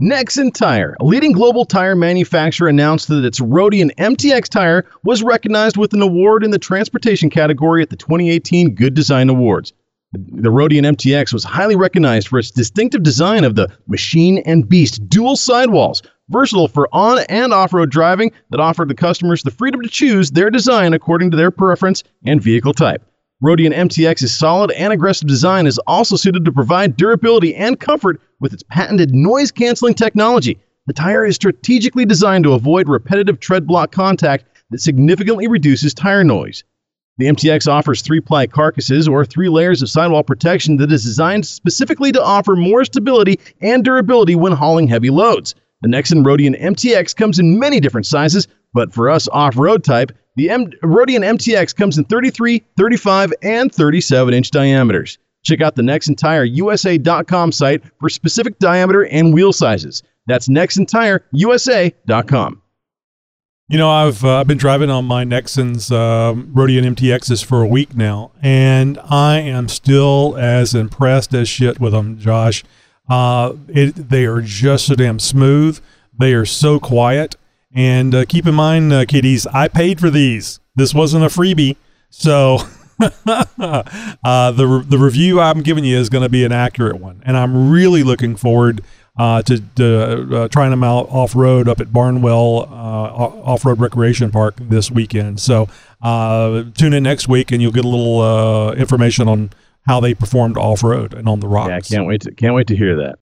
Nexen Tire, a leading global tire manufacturer, announced that its Roadian MTX tire was recognized with an award in the transportation category at the 2018 Good Design Awards. The Roadian MTX was highly recognized for its distinctive design of the Machine and Beast dual sidewalls, versatile for on and off road driving that offered the customers the freedom to choose their design according to their preference and vehicle type. Roadian MTX's solid and aggressive design is also suited to provide durability and comfort with its patented noise canceling technology. The tire is strategically designed to avoid repetitive tread block contact that significantly reduces tire noise. The MTX offers three ply carcasses or three layers of sidewall protection that is designed specifically to offer more stability and durability when hauling heavy loads. The Nexen Roadian MTX comes in many different sizes, but for us off road type, the M- Roadian MTX comes in 33, 35, and 37 inch diameters. Check out the NexenTireUSA.com site for specific diameter and wheel sizes. That's NexenTireUSA.com. You know, I've uh, been driving on my Nexens uh, Roadian MTXs for a week now, and I am still as impressed as shit with them, Josh. Uh, it, they are just so damn smooth. They are so quiet. And uh, keep in mind, uh, kiddies, I paid for these. This wasn't a freebie. So uh, the, the review I'm giving you is going to be an accurate one. And I'm really looking forward uh, to, to uh, trying them out off road up at Barnwell uh, Off Road Recreation Park this weekend. So uh, tune in next week and you'll get a little uh, information on how they performed off road and on the rocks. Yeah, can't wait to can't wait to hear that.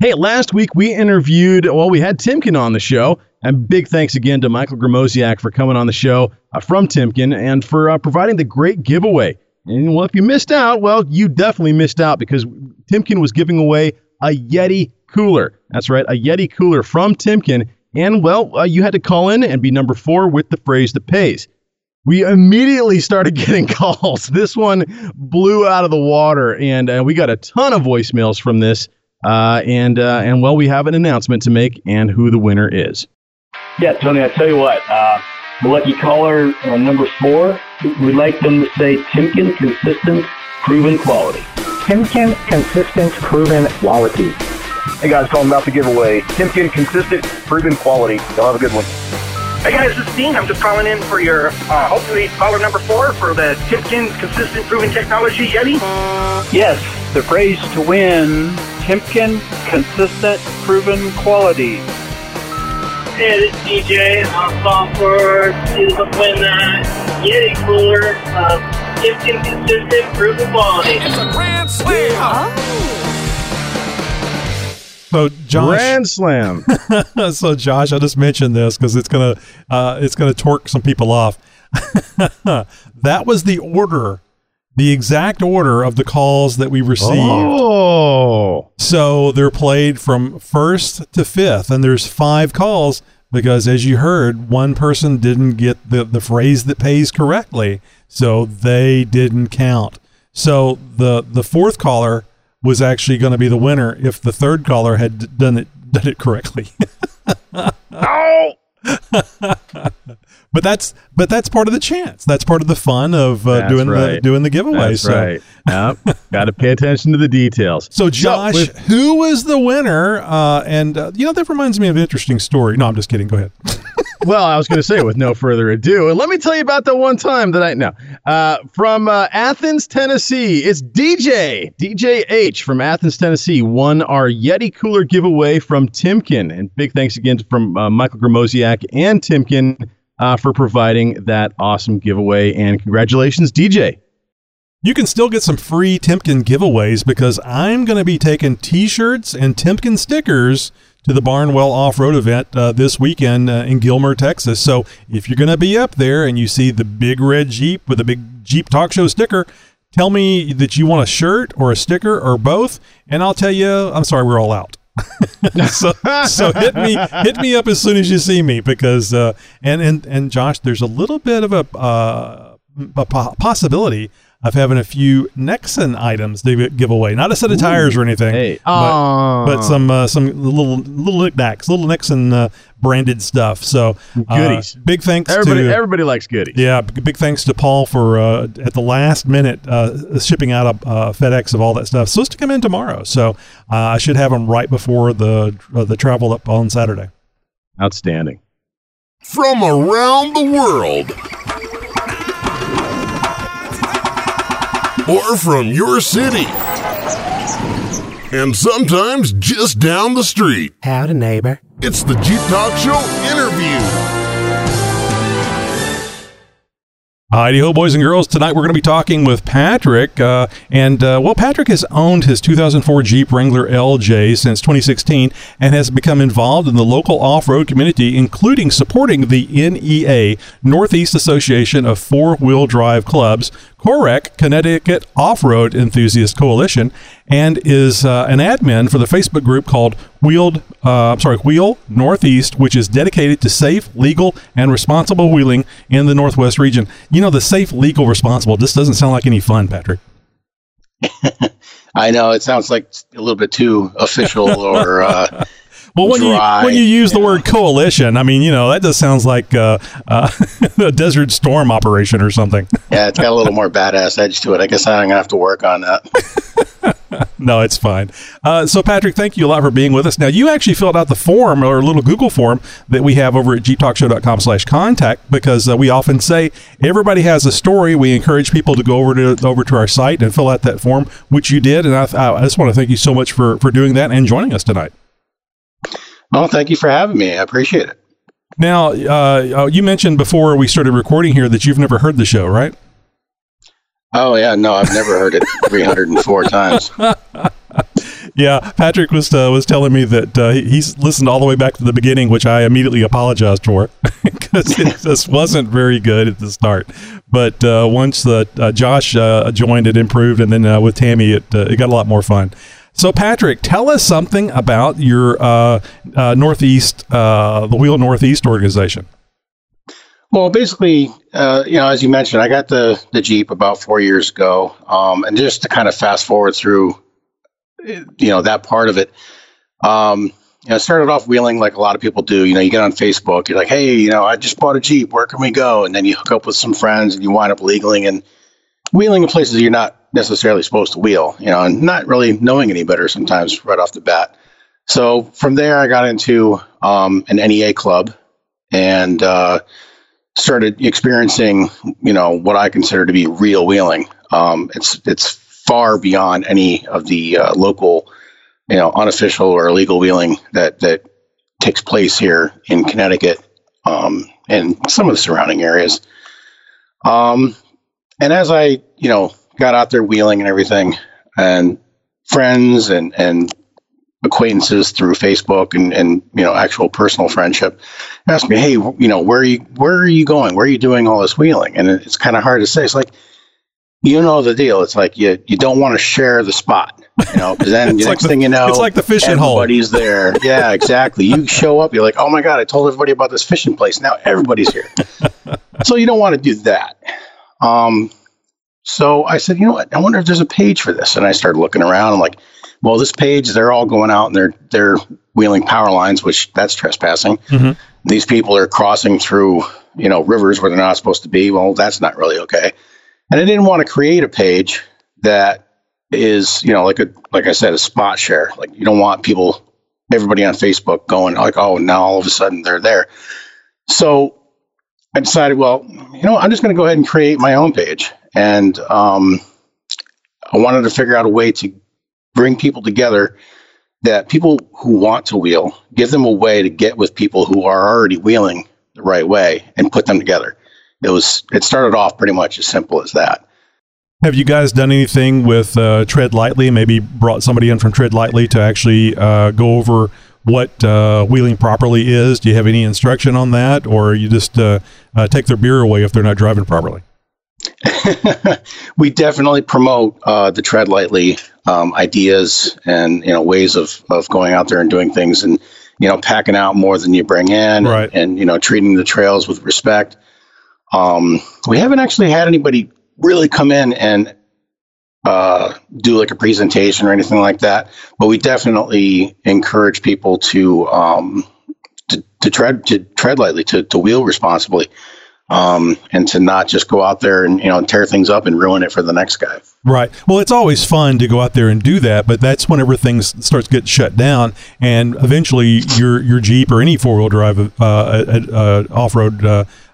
Hey, last week we interviewed, well, we had Timken on the show. And big thanks again to Michael Gramosiak for coming on the show uh, from Timken and for uh, providing the great giveaway. And well, if you missed out, well, you definitely missed out because Timken was giving away a Yeti cooler. That's right, a Yeti cooler from Timken. And well, uh, you had to call in and be number four with the phrase that pays. we immediately started getting calls. This one blew out of the water, and uh, we got a ton of voicemails from this. Uh, and uh, and well, we have an announcement to make, and who the winner is. Yeah, Tony, I tell you what, uh, the lucky caller uh, number four, we'd like them to say Timken consistent, proven quality. Timken consistent, proven quality. Hey guys, calling about the giveaway. Timken consistent, proven quality. Y'all have a good one. Hey guys, this is Dean. I'm just calling in for your, uh, hopefully, caller number four for the Timken Consistent Proven Technology Yeti. Yes, the phrase to win Timken Consistent Proven Quality. Hey, this is DJ. I'm calling for to win that Yeti cooler, uh, Timken Consistent Proven Quality. It's a grand slam! So Josh, Grand slam. so Josh, I just mentioned this because it's gonna uh, it's gonna torque some people off. that was the order, the exact order of the calls that we received. Oh, so they're played from first to fifth, and there's five calls because, as you heard, one person didn't get the the phrase that pays correctly, so they didn't count. So the the fourth caller was actually going to be the winner if the third caller had done it done it correctly. oh. but that's but that's part of the chance. That's part of the fun of uh, doing right. the doing the giveaway. That's so. right. Yep. Got to pay attention to the details. So Josh, with- who was the winner? Uh, and uh, you know that reminds me of an interesting story. No, I'm just kidding. Go ahead. well, I was going to say, with no further ado, and let me tell you about the one time that I know uh, from uh, Athens, Tennessee. It's DJ DJ H from Athens, Tennessee, won our Yeti cooler giveaway from Timken, and big thanks again from uh, Michael Gramosiak and Timken uh, for providing that awesome giveaway. And congratulations, DJ. You can still get some free Timken giveaways because I'm going to be taking T-shirts and Timken stickers to the Barnwell Off Road event uh, this weekend uh, in Gilmer, Texas. So if you're going to be up there and you see the big red Jeep with a big Jeep Talk Show sticker, tell me that you want a shirt or a sticker or both, and I'll tell you, I'm sorry, we're all out. so, so hit me hit me up as soon as you see me because uh, and and and Josh, there's a little bit of a, uh, a possibility of having a few Nexen items to give away. Not a set of tires or anything, Hey. but, but some uh, some little little knickknacks, little Nexen uh, branded stuff. So uh, Goodies. big thanks Everybody, to everybody everybody likes goodies. yeah, big thanks to Paul for uh, at the last minute uh, shipping out a uh, FedEx of all that stuff. Supposed to come in tomorrow, so uh, I should have them right before the uh, the travel up on Saturday. Outstanding. From around the world. Or from your city. And sometimes just down the street. Howdy, neighbor. It's the Jeep Talk Show interview. Heidi ho, boys and girls. Tonight we're going to be talking with Patrick. Uh, and, uh, well, Patrick has owned his 2004 Jeep Wrangler LJ since 2016 and has become involved in the local off road community, including supporting the NEA, Northeast Association of Four Wheel Drive Clubs, COREC, Connecticut Off Road Enthusiast Coalition, and is uh, an admin for the Facebook group called Wheeled, uh, I'm sorry, Wheel Northeast, which is dedicated to safe, legal, and responsible wheeling in the Northwest region. You know, the safe, legal, responsible. This doesn't sound like any fun, Patrick. I know it sounds like a little bit too official or uh, Well, when dry, you when you use the word coalition, I mean, you know, that just sounds like uh, uh, a Desert Storm operation or something. yeah, it's got a little more badass edge to it. I guess I'm gonna have to work on that. no, it's fine. Uh, so, Patrick, thank you a lot for being with us. Now, you actually filled out the form or a little Google form that we have over at jeeptalkshow.com slash contact because uh, we often say everybody has a story. We encourage people to go over to over to our site and fill out that form, which you did. And I, I just want to thank you so much for, for doing that and joining us tonight. Well, thank you for having me. I appreciate it. Now, uh, you mentioned before we started recording here that you've never heard the show, right? Oh yeah, no, I've never heard it 304 times. Yeah, Patrick was uh, was telling me that uh, he- he's listened all the way back to the beginning, which I immediately apologized for because it just wasn't very good at the start. But uh, once uh, uh, Josh uh, joined, it improved, and then uh, with Tammy, it uh, it got a lot more fun. So, Patrick, tell us something about your uh, uh, Northeast, uh, the Wheel Northeast organization. Well, basically, uh, you know, as you mentioned, I got the the Jeep about four years ago, um, and just to kind of fast forward through, you know, that part of it. Um, you know, I started off wheeling like a lot of people do. You know, you get on Facebook, you're like, hey, you know, I just bought a Jeep. Where can we go? And then you hook up with some friends, and you wind up legaling and wheeling in places you're not necessarily supposed to wheel. You know, and not really knowing any better sometimes right off the bat. So from there, I got into um, an NEA club, and uh, started experiencing, you know, what I consider to be real wheeling. Um, it's it's far beyond any of the uh, local, you know, unofficial or illegal wheeling that that takes place here in Connecticut um, and some of the surrounding areas. Um, and as I, you know, got out there wheeling and everything, and friends and and acquaintances through Facebook and, and you know actual personal friendship ask me, hey, you know, where are you where are you going? Where are you doing all this wheeling? And it's kind of hard to say. It's like you know the deal. It's like you you don't want to share the spot, you know, because then the like next the- thing you know, it's like the fishing hole. everybody's there. Yeah, exactly. You show up, you're like, oh my god, I told everybody about this fishing place. Now everybody's here. so you don't want to do that. Um, so I said, you know what? I wonder if there's a page for this. And I started looking around. I'm like, well, this page, they're all going out and they're they're wheeling power lines, which that's trespassing. Mhm. These people are crossing through, you know, rivers where they're not supposed to be. Well, that's not really okay. And I didn't want to create a page that is, you know, like a like I said, a spot share. Like you don't want people, everybody on Facebook going like, oh, now all of a sudden they're there. So I decided, well, you know, I'm just going to go ahead and create my own page, and um, I wanted to figure out a way to bring people together that people who want to wheel give them a way to get with people who are already wheeling the right way and put them together. It was it started off pretty much as simple as that. Have you guys done anything with uh, Tread Lightly? Maybe brought somebody in from Tread Lightly to actually uh, go over what uh, wheeling properly is? Do you have any instruction on that, or you just uh, uh, take their beer away if they're not driving properly? we definitely promote uh, the tread lightly um, ideas and you know ways of of going out there and doing things and you know packing out more than you bring in Right. and, and you know treating the trails with respect. Um, we haven't actually had anybody really come in and uh, do like a presentation or anything like that, but we definitely encourage people to um, to, to tread to tread lightly to to wheel responsibly um, and to not just go out there and you know tear things up and ruin it for the next guy. Right. Well, it's always fun to go out there and do that, but that's whenever things starts getting shut down, and eventually your your Jeep or any four wheel drive uh, uh, uh, off road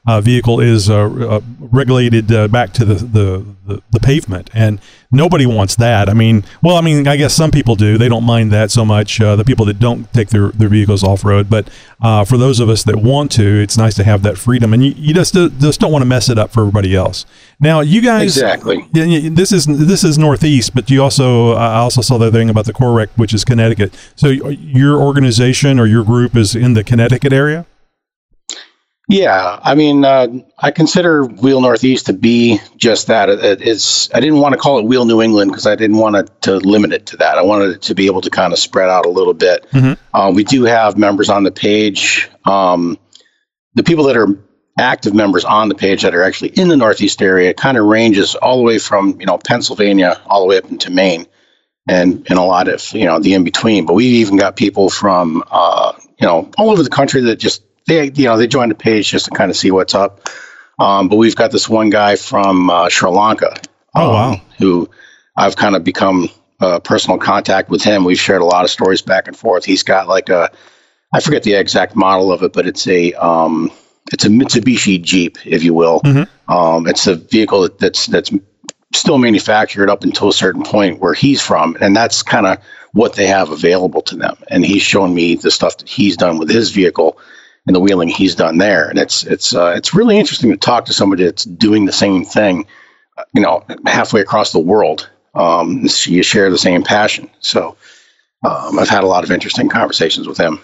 uh, vehicle is uh, uh, regulated uh, back to the, the, the, the pavement, and nobody wants that. I mean, well, I mean, I guess some people do. They don't mind that so much. Uh, the people that don't take their, their vehicles off road, but uh, for those of us that want to, it's nice to have that freedom, and you, you just just don't want to mess it up for everybody else. Now, you guys Exactly. this is this is Northeast, but you also I also saw the thing about the COREC, which is Connecticut. So your organization or your group is in the Connecticut area. Yeah, I mean, uh, I consider Wheel Northeast to be just that. It, it- it's I didn't want to call it Wheel New England because I didn't want to, to limit it to that. I wanted it to be able to kind of spread out a little bit. Uh, we do have members on the page. Um, the people that are active members on the page that are actually in the Northeast area kind of ranges all the way from you know Pennsylvania all the way up into Maine, and and a lot of you know the in between. But we've even got people from uh, you know all over the country that just they you know they join the page just to kind of see what's up. Um, but we've got this one guy from uh, Sri Lanka. Oh, um, Who I've kind of become uh, personal contact with him. We've shared a lot of stories back and forth. He's got like a I forget the exact model of it, but it's a um, it's a Mitsubishi Jeep, if you will. Um, it's a vehicle that, that's that's still manufactured up until a certain point where he's from, and that's kind of what they have available to them. And he's shown me the stuff that he's done with his vehicle and the wheeling he's done there, and it's it's uh, it's really interesting to talk to somebody that's doing the same thing, uh, you know, halfway across the world. Um, you share the same passion, so um, I've had a lot of interesting conversations with him.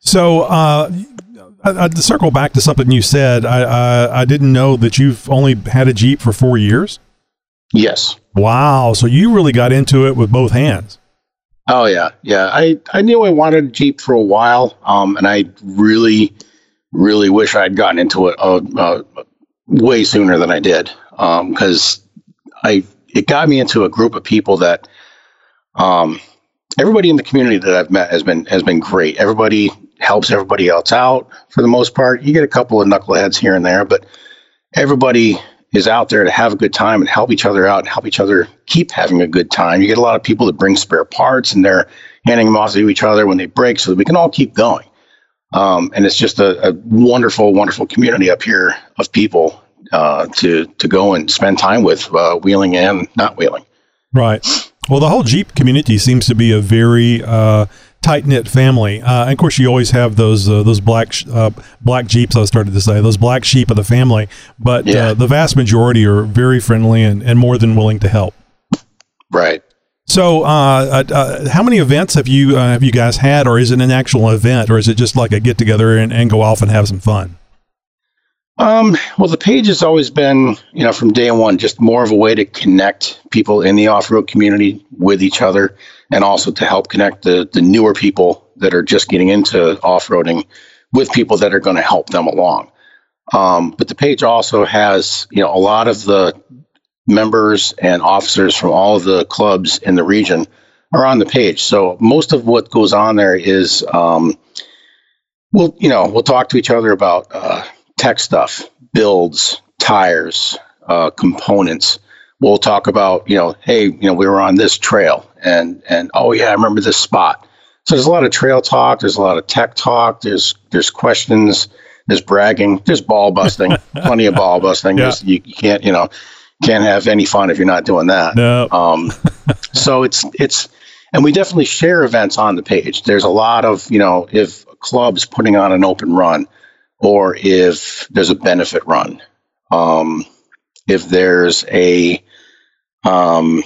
So, uh, I, I, to circle back to something you said, I, I I didn't know that you've only had a Jeep for four years. Yes. Wow. So you really got into it with both hands. Oh yeah, yeah. I I knew I wanted a Jeep for a while, um, and I really really wish I'd gotten into it uh, uh, way sooner than I did because I it got me into a group of people that um, everybody in the community that I've met has been has been great. Everybody helps everybody else out for the most part. You get a couple of knuckleheads here and there, but everybody is out there to have a good time and help each other out and help each other keep having a good time. You get a lot of people that bring spare parts and they're handing them off to each other when they break so that we can all keep going. Um, and it's just a, a, wonderful, wonderful community up here of people uh, to to go and spend time with, uh, wheeling and not wheeling. Right. Well, the whole Jeep community seems to be a very uh, tight knit family. Uh, and of course, you always have those uh, those black sh- uh, black Jeeps. I started to say those black sheep of the family, but uh, Yeah. the vast majority are very friendly and, and more than willing to help. Right. So, uh, uh, uh, how many events have you uh, have you guys had, or is it an actual event, or is it just like a get together and, and go off and have some fun? Um, well, the page has always been, you know, from day one, just more of a way to connect people in the off-road community with each other, and also to help connect the the newer people that are just getting into off-roading with people that are going to help them along. Um, but the page also has, you know, a lot of the members and officers from all of the clubs in the region are on the page. So most of what goes on there is, um, we'll, you know, we'll talk to each other about uh, tech stuff, builds, tires, uh, components. We'll talk about, you know, hey, you know, we were on this trail, and and oh yeah, I remember this spot. So there's a lot of trail talk. There's a lot of tech talk. There's there's questions. There's bragging. There's ball busting. plenty of ball busting. Yeah. You, you can't, you know, can't have any fun if you're not doing that. No. Um, so it's it's, and we definitely share events on the page. There's a lot of you know if a club's putting on an open run, or if there's a benefit run, um, if there's a um,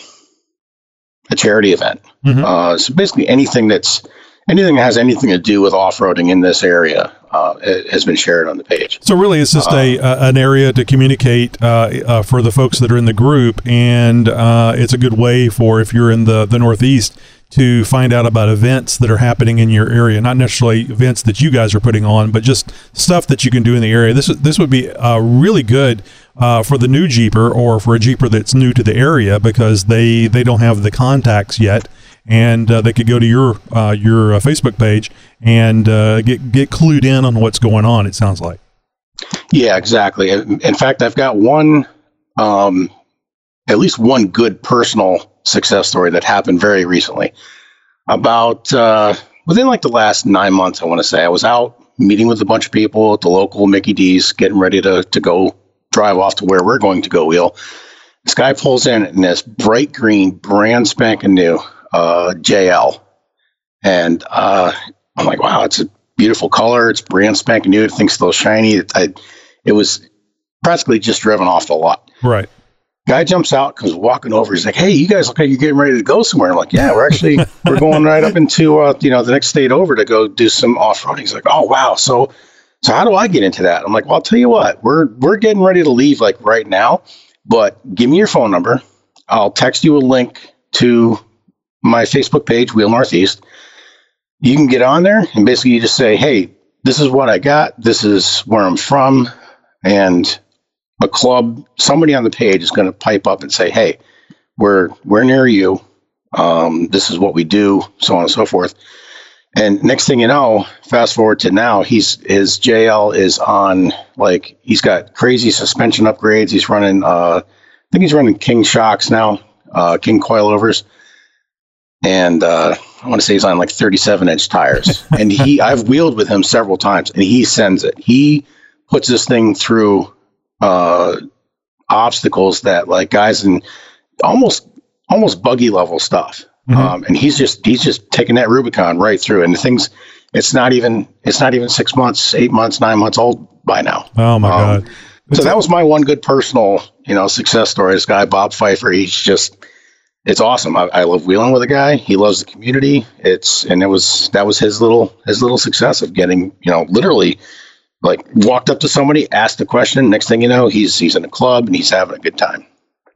a charity event. Uh, so basically anything that's anything that has anything to do with off-roading in this area uh, has been shared on the page. So really, it's just a uh, an area to communicate uh, uh, for the folks that are in the group, and uh, it's a good way for if you're in the the Northeast to find out about events that are happening in your area. Not necessarily events that you guys are putting on, but just stuff that you can do in the area. This this would be uh, really good uh, for the new Jeeper or for a Jeeper that's new to the area because they they don't have the contacts yet. And uh, they could go to your uh, your uh, Facebook page and uh, get get clued in on what's going on. It sounds like. Yeah, exactly. In fact, I've got one, um, at least one good personal success story that happened very recently. About uh, within like the last nine months, I want to say, I was out meeting with a bunch of people at the local Mickey D's, getting ready to to go drive off to where we're going to go wheel. This guy pulls in in this bright green, brand spanking new uh, JL, and uh, I'm like, wow, it's a beautiful color. It's brand spanking new. Thing's still shiny. It, I, it was practically just driven off the lot. Right. Guy jumps out, comes walking over. He's like, "Hey, you guys look like you're getting ready to go somewhere." I'm like, "Yeah, we're actually we're going right up into uh, you know the next state over to go do some off roading." He's like, "Oh wow, so so how do I get into that?" I'm like, "Well, I'll tell you what, we're we're getting ready to leave like right now, but give me your phone number. I'll text you a link to my Facebook page, Wheel Northeast. You can get on there and basically you just say, "Hey, this is what I got. This is where I'm from," and a club, somebody on the page is going to pipe up and say, "Hey, we're we're near you. Um, this is what we do, so on and so forth." And next thing you know, fast forward to now, he's his JL is on like he's got crazy suspension upgrades. He's running, uh, I think he's running King shocks now, uh, King coilovers, and uh, I want to say he's on like 37 inch tires. and he, I've wheeled with him several times, and he sends it. He puts this thing through uh, obstacles that like guys in almost almost buggy level stuff. Um, and he's just he's just taking that Rubicon right through. And the things it's not even it's not even six months, eight months, nine months old by now. Oh my Um, god! So that was my one good personal, you know, success story. This guy, Bob Pfeiffer, he's just, it's awesome. I, I love wheeling with a guy. He loves the community. It's, and it was, that was his little, his little success of getting, you know, literally like walked up to somebody, asked a question. Next thing you know, he's, he's in a club and he's having a good time.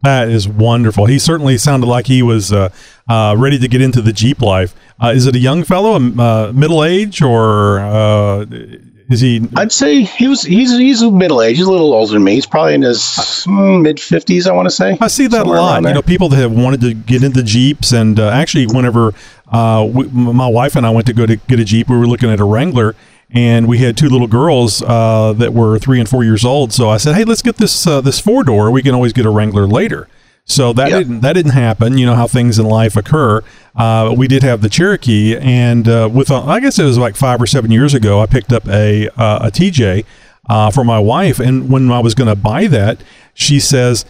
That is wonderful. He certainly sounded like he was uh, uh, ready to get into the Jeep life. Uh, is it a young fellow, uh, middle age, or uh, Is he? I'd say he was. He's he's middle age. He's a little older than me. He's probably in his mid fifties. I want to say. I see that a lot. You know, people that have wanted to get into Jeeps, and uh, actually, whenever uh, we, my wife and I went to go to get a Jeep, we were looking at a Wrangler, and we had two little girls uh, that were three and four years old. So I said, "Hey, let's get this uh, this four door. We can always get a Wrangler later." So that didn't that didn't happen. You know how things in life occur. Uh, we did have the Cherokee, and uh, with uh, I guess it was like five or seven years ago, I picked up a uh, a TJ uh, for my wife, and when I was going to buy that, she says,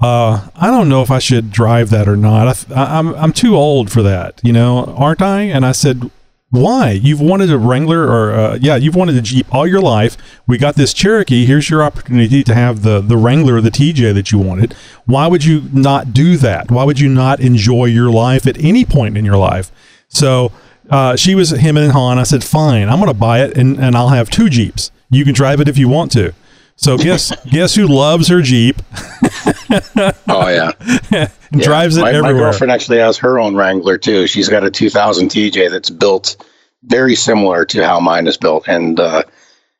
uh, "I don't know if I should drive that or not. I, I'm I'm too old for that, you know, aren't I?" And I said. Why? You've wanted a Wrangler, or uh, yeah, you've wanted a Jeep all your life. We got this Cherokee. Here's your opportunity to have the the Wrangler, or the TJ that you wanted. Why would you not do that? Why would you not enjoy your life at any point in your life? So uh, she was him and Han. I said, fine, I'm going to buy it, and, and I'll have two Jeeps. You can drive it if you want to. So guess guess who loves her Jeep? Oh yeah. and drives it my, everywhere. My girlfriend actually has her own Wrangler too. She's got a 2000 TJ that's built very similar to how mine is built. And uh,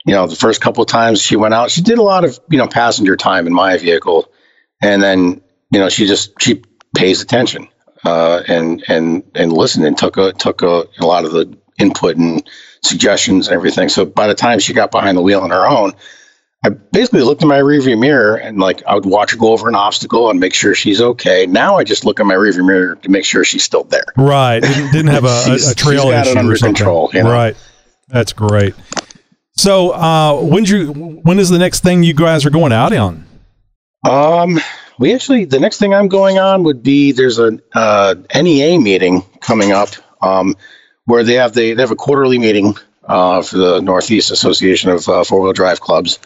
you know, the first couple of times she went out, she did a lot of you know passenger time in my vehicle, and then you know she just she pays attention uh, and and and listened and took a took a, a lot of the input and suggestions and everything. So by the time she got behind the wheel on her own. I basically looked in my rearview mirror and like I would watch her go over an obstacle and make sure she's okay. Now I just look in my rearview mirror to make sure she's still there. Right. Didn't, didn't have a, a, She's- a trail she's got it issue under or something. control, you know? Right. That's great. So uh, when you when is the next thing you guys are going out on? Um, we actually the next thing I'm going on would be there's a uh, NEA meeting coming up um, where they have the, they have a quarterly meeting uh, for the Northeast Association of uh, Four Wheel Drive Clubs,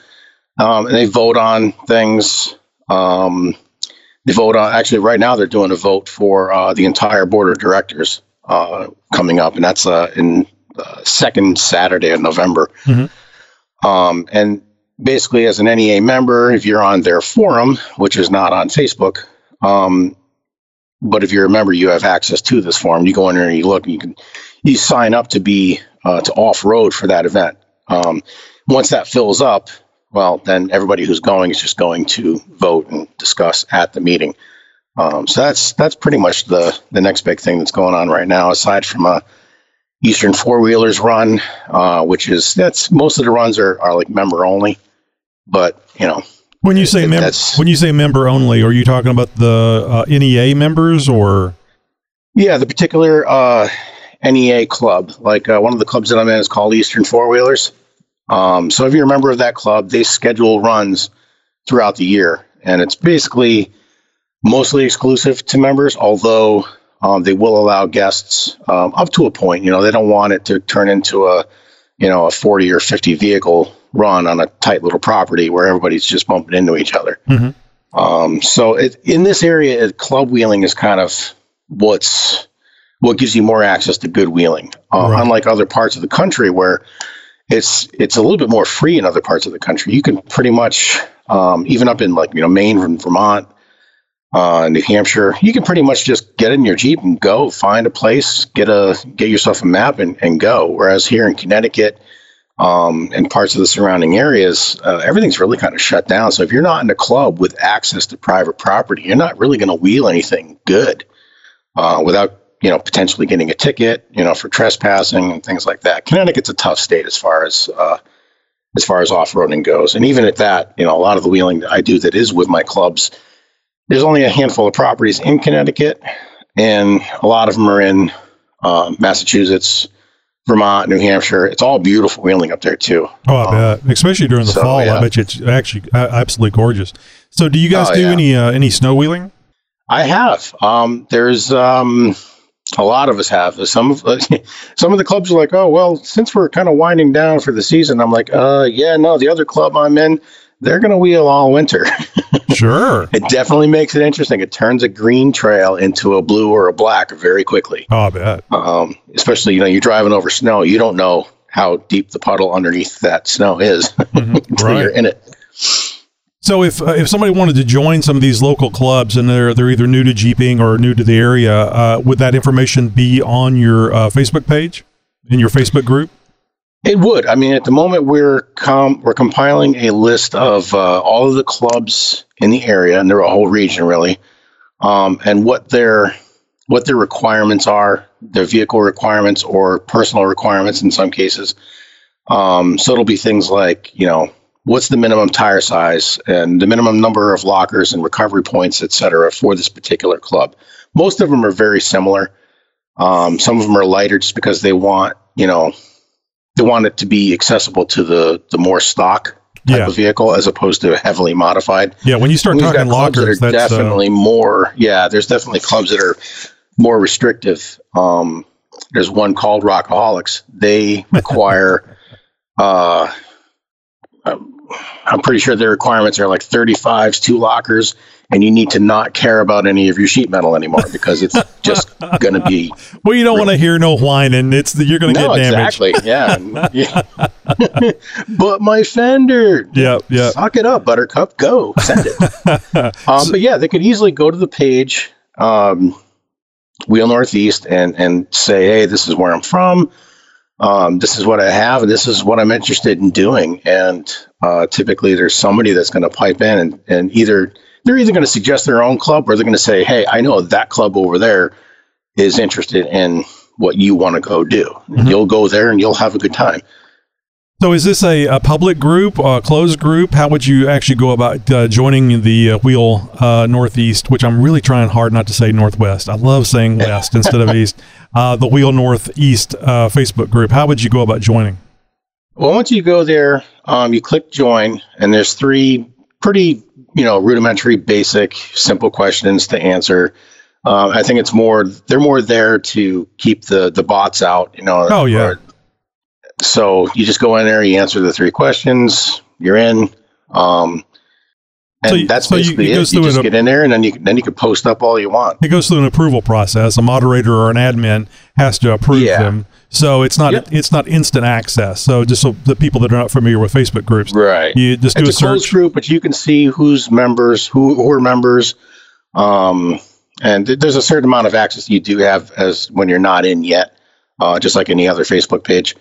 um, and they vote on things. Um, they vote on actually right now they're doing a vote for uh, the entire board of directors uh, coming up, and that's uh, in uh, second Saturday of November. Um, and basically, as an NEA member, if you're on their forum, which is not on Facebook, um, but if you're a member, you have access to this forum. You go in there and you look, and you can you sign up to be uh, to off road for that event. Um, once that fills up, well, then everybody who's going is just going to vote and discuss at the meeting. Um, so that's that's pretty much the the next big thing that's going on right now, aside from a Eastern Four Wheelers run, uh, which is that's most of the runs are, are like member only, but you know When you say member, when you say member only, are you talking about the uh, NEA members or? Yeah, the particular uh, NEA club, like uh, one of the clubs that I'm in, is called Eastern Four Wheelers. Um, so if you're a member of that club, they schedule runs throughout the year, and it's basically mostly exclusive to members. Although um, they will allow guests um, up to a point. You know, they don't want it to turn into a you know a 40 or 50 vehicle run on a tight little property where everybody's just bumping into each other. Um, so it, in this area, it, club wheeling is kind of what's what gives you more access to good wheeling. Uh, Unlike other parts of the country where it's it's a little bit more free in other parts of the country. You can pretty much um, even up in like you know Maine and Vermont, uh, New Hampshire, you can pretty much just get in your Jeep and go find a place, get a get yourself a map and, and go. Whereas here in Connecticut um, and parts of the surrounding areas, uh, everything's really kind of shut down. So if you're not in a club with access to private property, you're not really going to wheel anything good uh, without you know potentially getting a ticket, you know, for trespassing and things like that. Connecticut's a tough state as far as uh, as far as off roading goes, and even at that, you know, a lot of the wheeling that I do that is with my clubs. There's only a handful of properties in Connecticut, and a lot of them are in uh, Massachusetts, Vermont, New Hampshire. It's all beautiful wheeling up there too. Oh, I bet, especially during the so, fall. I bet you it's actually uh, absolutely gorgeous. So, do you guys Oh, do yeah. any uh, any snow wheeling? I have. Um, there's um, a lot of us have. Some of some of the clubs are like, oh well, since we're kind of winding down for the season, I'm like, uh, yeah, no, the other club I'm in, they're gonna wheel all winter. Sure. it definitely makes it interesting. It turns a green trail into a blue or a black very quickly. Oh, I bet. Um, especially you know you're driving over snow, you don't know how deep the puddle underneath that snow is until Right. you're in it. So if uh, if somebody wanted to join some of these local clubs and they're they're either new to jeeping or new to the area, uh, would that information be on your uh, Facebook page in your Facebook group? It would. I mean, at the moment we're com- we're compiling a list of uh, all of the clubs in the area, and they're a whole region really, um, and what their what their requirements are, their vehicle requirements or personal requirements in some cases. Um, so it'll be things like you know what's the minimum tire size and the minimum number of lockers and recovery points, et cetera, for this particular club. Most of them are very similar. Um, some of them are lighter just because they want you know they want it to be accessible to the the more stock type Yeah. of vehicle as opposed to heavily modified. Yeah, when you start We've talking lockers, that are that's uh, definitely more. Yeah, there's definitely clubs that are more restrictive. Um, there's one called Rockaholics. They require. uh, um, I'm pretty sure their requirements are like 35s, two lockers, and you need to not care about any of your sheet metal anymore because it's just going to be well, you don't want to hear no whining. It's the, you're going to no, get damaged. exactly. Yeah. yeah. but my fender. Yeah, yeah. Suck it up, Buttercup. Go send it. um, but yeah, they could easily go to the page, um, Wheel Northeast, and and say, hey, this is where I'm from. Um, this is what I have, and this is what I'm interested in doing. And uh, typically, there's somebody that's going to pipe in, and, and either they're either going to suggest their own club, or they're going to say, hey, I know that club over there is interested in what you want to go do. You'll go there, and you'll have a good time. So, is this a, a public group, a closed group? How would you actually go about uh, joining the uh, Wheel uh, Northeast, which I'm really trying hard not to say Northwest? I love saying West instead of East. Uh, the Wheel Northeast uh, Facebook group. How would you go about joining? Well, once you go there, um, you click join, and there's three pretty, you know, rudimentary, basic, simple questions to answer. Um, I think it's more they're more there to keep the the bots out, you know. Oh yeah. or- so you just go in there, you answer the three questions, you're in, um, and So you- that's so basically it it. You just an- get in there, and then you then you can post up all you want. It goes through an approval process. A moderator or an admin has to approve Yeah. them. So it's not Yep. it's not instant access. So just so the people that are not familiar with Facebook groups, Right. You just do it's a a search. group, but you can see who's members, who, who are members, um, and th- there's a certain amount of access you do have as when you're not in yet, uh, just like any other Facebook page.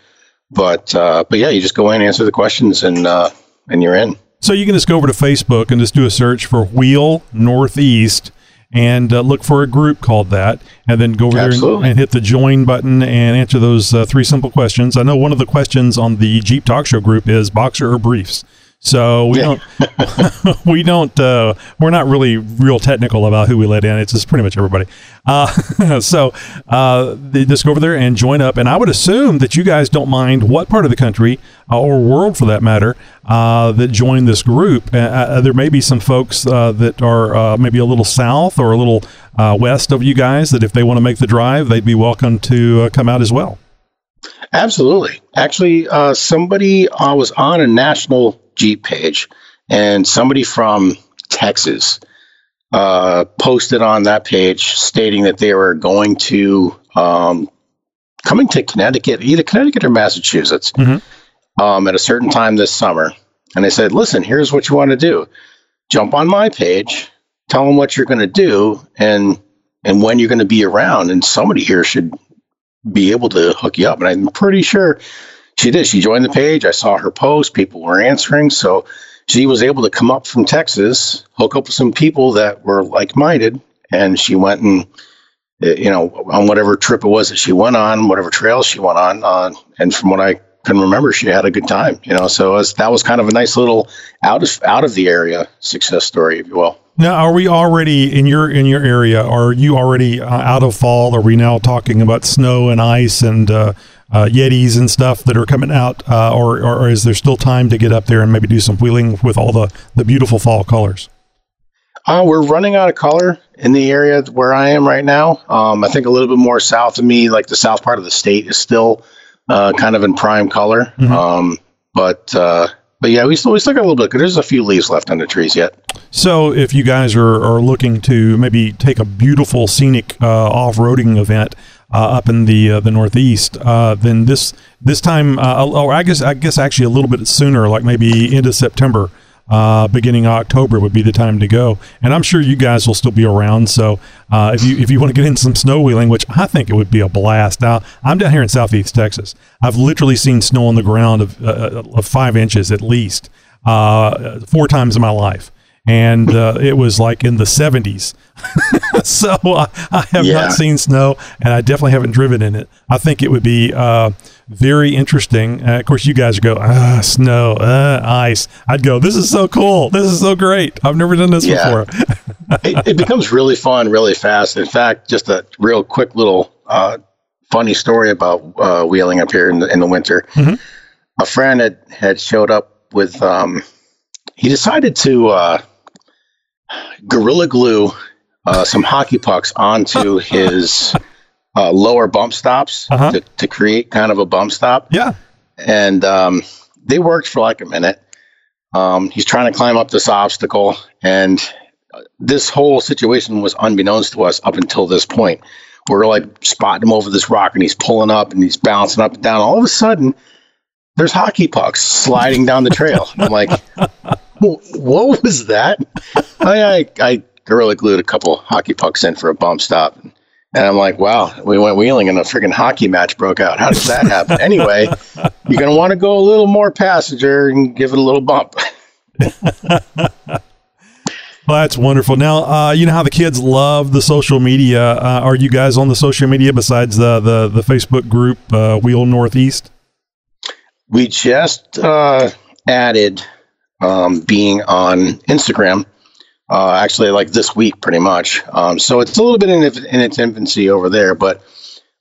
But uh, but yeah, you just go in, answer the questions, and uh, and you're in. So you can just go over to Facebook and just do a search for Wheel Northeast and uh, look for a group called that, and then go over there and, and hit the join button and answer those uh, three simple questions. I know one of the questions on the Jeep Talk Show group is boxer or briefs. So we don't, we don't, uh, we're not really real technical about who we let in. It's just pretty much everybody. Uh, so uh, just go over there and join up. And I would assume that you guys don't mind what part of the country uh, or world, for that matter, uh, that join this group. Uh, Uh, there may be some folks uh, that are uh, maybe a little south or a little uh, west of you guys that if they want to make the drive, they'd be welcome to uh, come out as well. Absolutely. Actually, uh, somebody was on a national Jeep page, and somebody from Texas uh, posted on that page stating that they were going to um, coming to Connecticut, either Connecticut or Massachusetts, um, at a certain time this summer. And they said, "Listen, here's what you want to do: jump on my page, tell them what you're going to do, and and when you're going to be around, and somebody here should be able to hook you up. And I'm pretty sure she did. She joined the page. I saw her post. People were answering. So she was able to come up from Texas, hook up with some people that were like minded. And she went and, uh, you know, on whatever trip it was that she went on, whatever trails she went on. Uh, and from what I can remember, she had a good time, you know. So that was kind of a nice little out of, out of the area success story, if you will. Now, are we already in your in your area? Are you already uh, out of fall? Are we now talking about snow and ice and uh, uh, yetis and stuff that are coming out, uh, or, or is there still time to get up there and maybe do some wheeling with all the the beautiful fall colors? Uh, we're running out of color in the area where I am right now. Um, I think a little bit more south of me, like the south part of the state, is still uh, kind of in prime color. Um, but uh, but yeah, we still we still got a little bit. There's a few leaves left on the trees yet. So, if you guys are, are looking to maybe take a beautiful scenic uh, off roading event up in the uh, the Northeast, uh, then this this time, uh, or I guess I guess actually a little bit sooner, like maybe end of September, uh, beginning October would be the time to go. And I'm sure you guys will still be around. So uh, if you if you want to get in some snow wheeling, which I think it would be a blast. Now I'm down here in Southeast Texas. I've literally seen snow on the ground of, uh, of five inches at least uh, four times in my life and uh, it was like in the 70s. so uh, I have Yeah. not seen snow, and I definitely haven't driven in it. I think it would be uh, very interesting. Uh, of course, you guys go, ah, snow, uh, ice. I'd go, this is so cool. This is so great. I've never done this Yeah. before. it, it becomes really fun really fast. In fact, just a real quick little uh, funny story about uh, wheeling up here in the, in the winter. Mhm. A friend had, had showed up with, um, he decided to uh, gorilla glue uh, some hockey pucks onto his uh, lower bump stops Uh-huh. to, to create kind of a bump stop. Yeah. And um, they worked for like a minute. Um, he's trying to climb up this obstacle, and this whole situation was unbeknownst to us up until this point. We're like spotting him over this rock, and he's pulling up and he's bouncing up and down. All of a sudden, there's hockey pucks sliding down the trail. I'm like, what was that? I, I, I gorilla glued a couple hockey pucks in for a bump stop. And I'm like, wow, we went wheeling and a freaking hockey match broke out. How does that happen? anyway, you're going to want to go a little more passenger and give it a little bump. Well, that's wonderful. Now, uh, you know how the kids love the social media. Uh, are you guys on the social media besides the the, the Facebook group uh, Wheel Northeast? We just uh, added um, being on Instagram, uh, actually, like this week, pretty much. Um, so it's a little bit in, in its infancy over there. But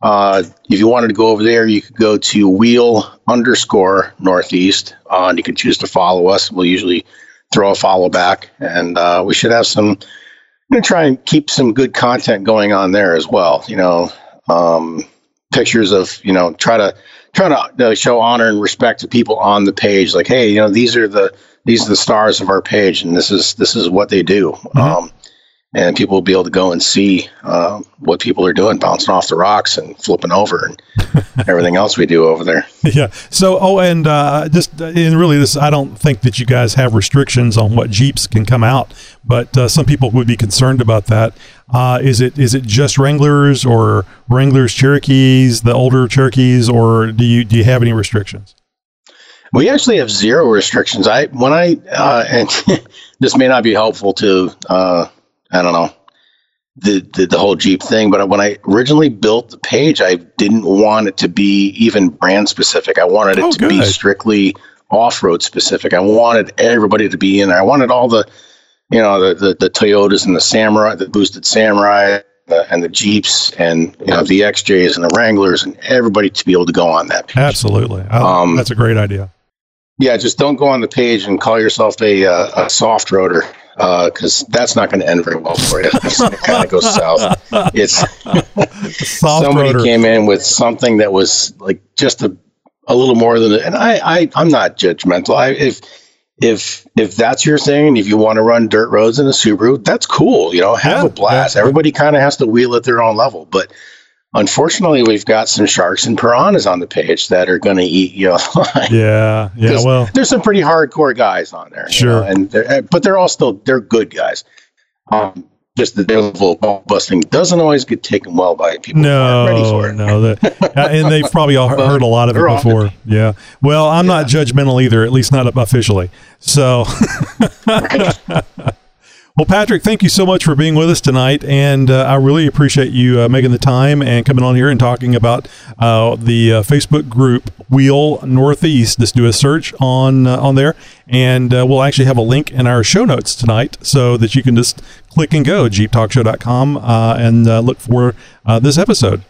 uh, if you wanted to go over there, you could go to wheel underscore northeast, uh, and you can choose to follow us. We'll usually throw a follow back, and uh, we should have some. I'm going to try and keep some good content going on there as well. You know, um, pictures of you know try to try to uh, show honor and respect to people on the page. Like, hey, you know, these are the these are the stars of our page, and this is this is what they do. Um, and people will be able to go and see uh, what people are doing, bouncing off the rocks and flipping over, and everything else we do over there. yeah. So, oh, and uh, just uh, and really, this I don't think that you guys have restrictions on what Jeeps can come out, but uh, some people would be concerned about that. Uh, is it is it just Wranglers or Wranglers Cherokees, the older Cherokees, or do you do you have any restrictions? We actually have zero restrictions. I when I uh, and this may not be helpful to uh, I don't know the, the the whole Jeep thing, but when I originally built the page, I didn't want it to be even brand specific. I wanted it Oh, to be strictly off road specific. I wanted everybody to be in there. I wanted all the you know the the, the Toyotas and the Samurai, the boosted Samurai. The, and the Jeeps and you know the XJs and the Wranglers and everybody to be able to go on that page. Absolutely, I- Um, that's a great idea. Yeah, just don't go on the page and call yourself a uh, a soft roader because that's not going to end very well for you. It's going to kind of go south. It's Soft somebody roader. came in with something that was like just a a little more than, and I, I I'm not judgmental. I if if if that's your thing and if you want to run dirt roads in a Subaru, that's cool. You know, have Yeah, a blast. Everybody kind of has to wheel at their own level, but. Unfortunately, we've got some sharks and piranhas on the page that are going to eat you. alive. Yeah, yeah. Well, there's some pretty hardcore guys on there, you Sure. know, and they're, uh, but they're all still they're good guys. Um, just the level of ball busting doesn't always get taken well by people. who aren't ready for no, it. no, that, uh, and they've probably all heard a lot of it before. Yeah. Well, I'm not judgmental either, at least not officially. So, well, Patrick, thank you so much for being with us tonight, and uh, I really appreciate you uh, making the time and coming on here and talking about uh, the uh, Facebook group Wheel Northeast. Just do a search on uh, on there, and uh, we'll actually have a link in our show notes tonight, so that you can just click and go jeeptalkshow.com uh, and look for this episode.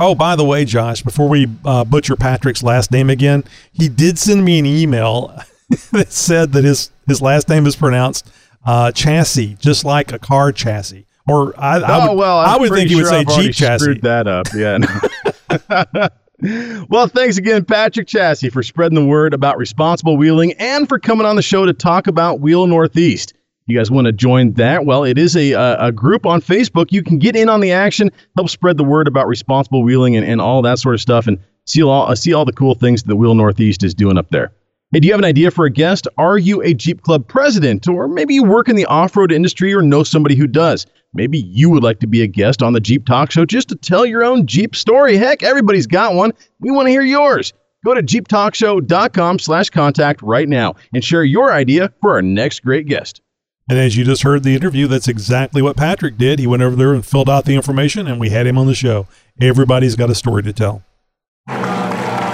Oh, by the way, Josh, before we butcher Patrick's last name again, he did send me an email that said that his, his last name is pronounced uh, chassis, just like a car chassis. Or I, I oh would, well, I'm I would think would sure say I've Jeep chassis. Screwed that up, yeah. well, thanks again, Patrick Chassis, for spreading the word about responsible wheeling and for coming on the show to talk about Wheel Northeast. You guys want to join that? Well, it is a, a, a group on Facebook. You can get in on the action, help spread the word about responsible wheeling and, and all that sort of stuff, and see all uh, see all the cool things that Wheel Northeast is doing up there. Hey, do you have an idea for a guest? Are you a Jeep Club president? Or maybe you work in the off road industry or know somebody who does? Maybe you would like to be a guest on the Jeep Talk Show just to tell your own Jeep story. Heck, everybody's got one. We want to hear yours. Go to jeeptalkshow.com slash contact right now and share your idea for our next great guest. And as you just heard the interview, that's exactly what Patrick did. He went over there and filled out the information, and we had him on the show. Everybody's got a story to tell.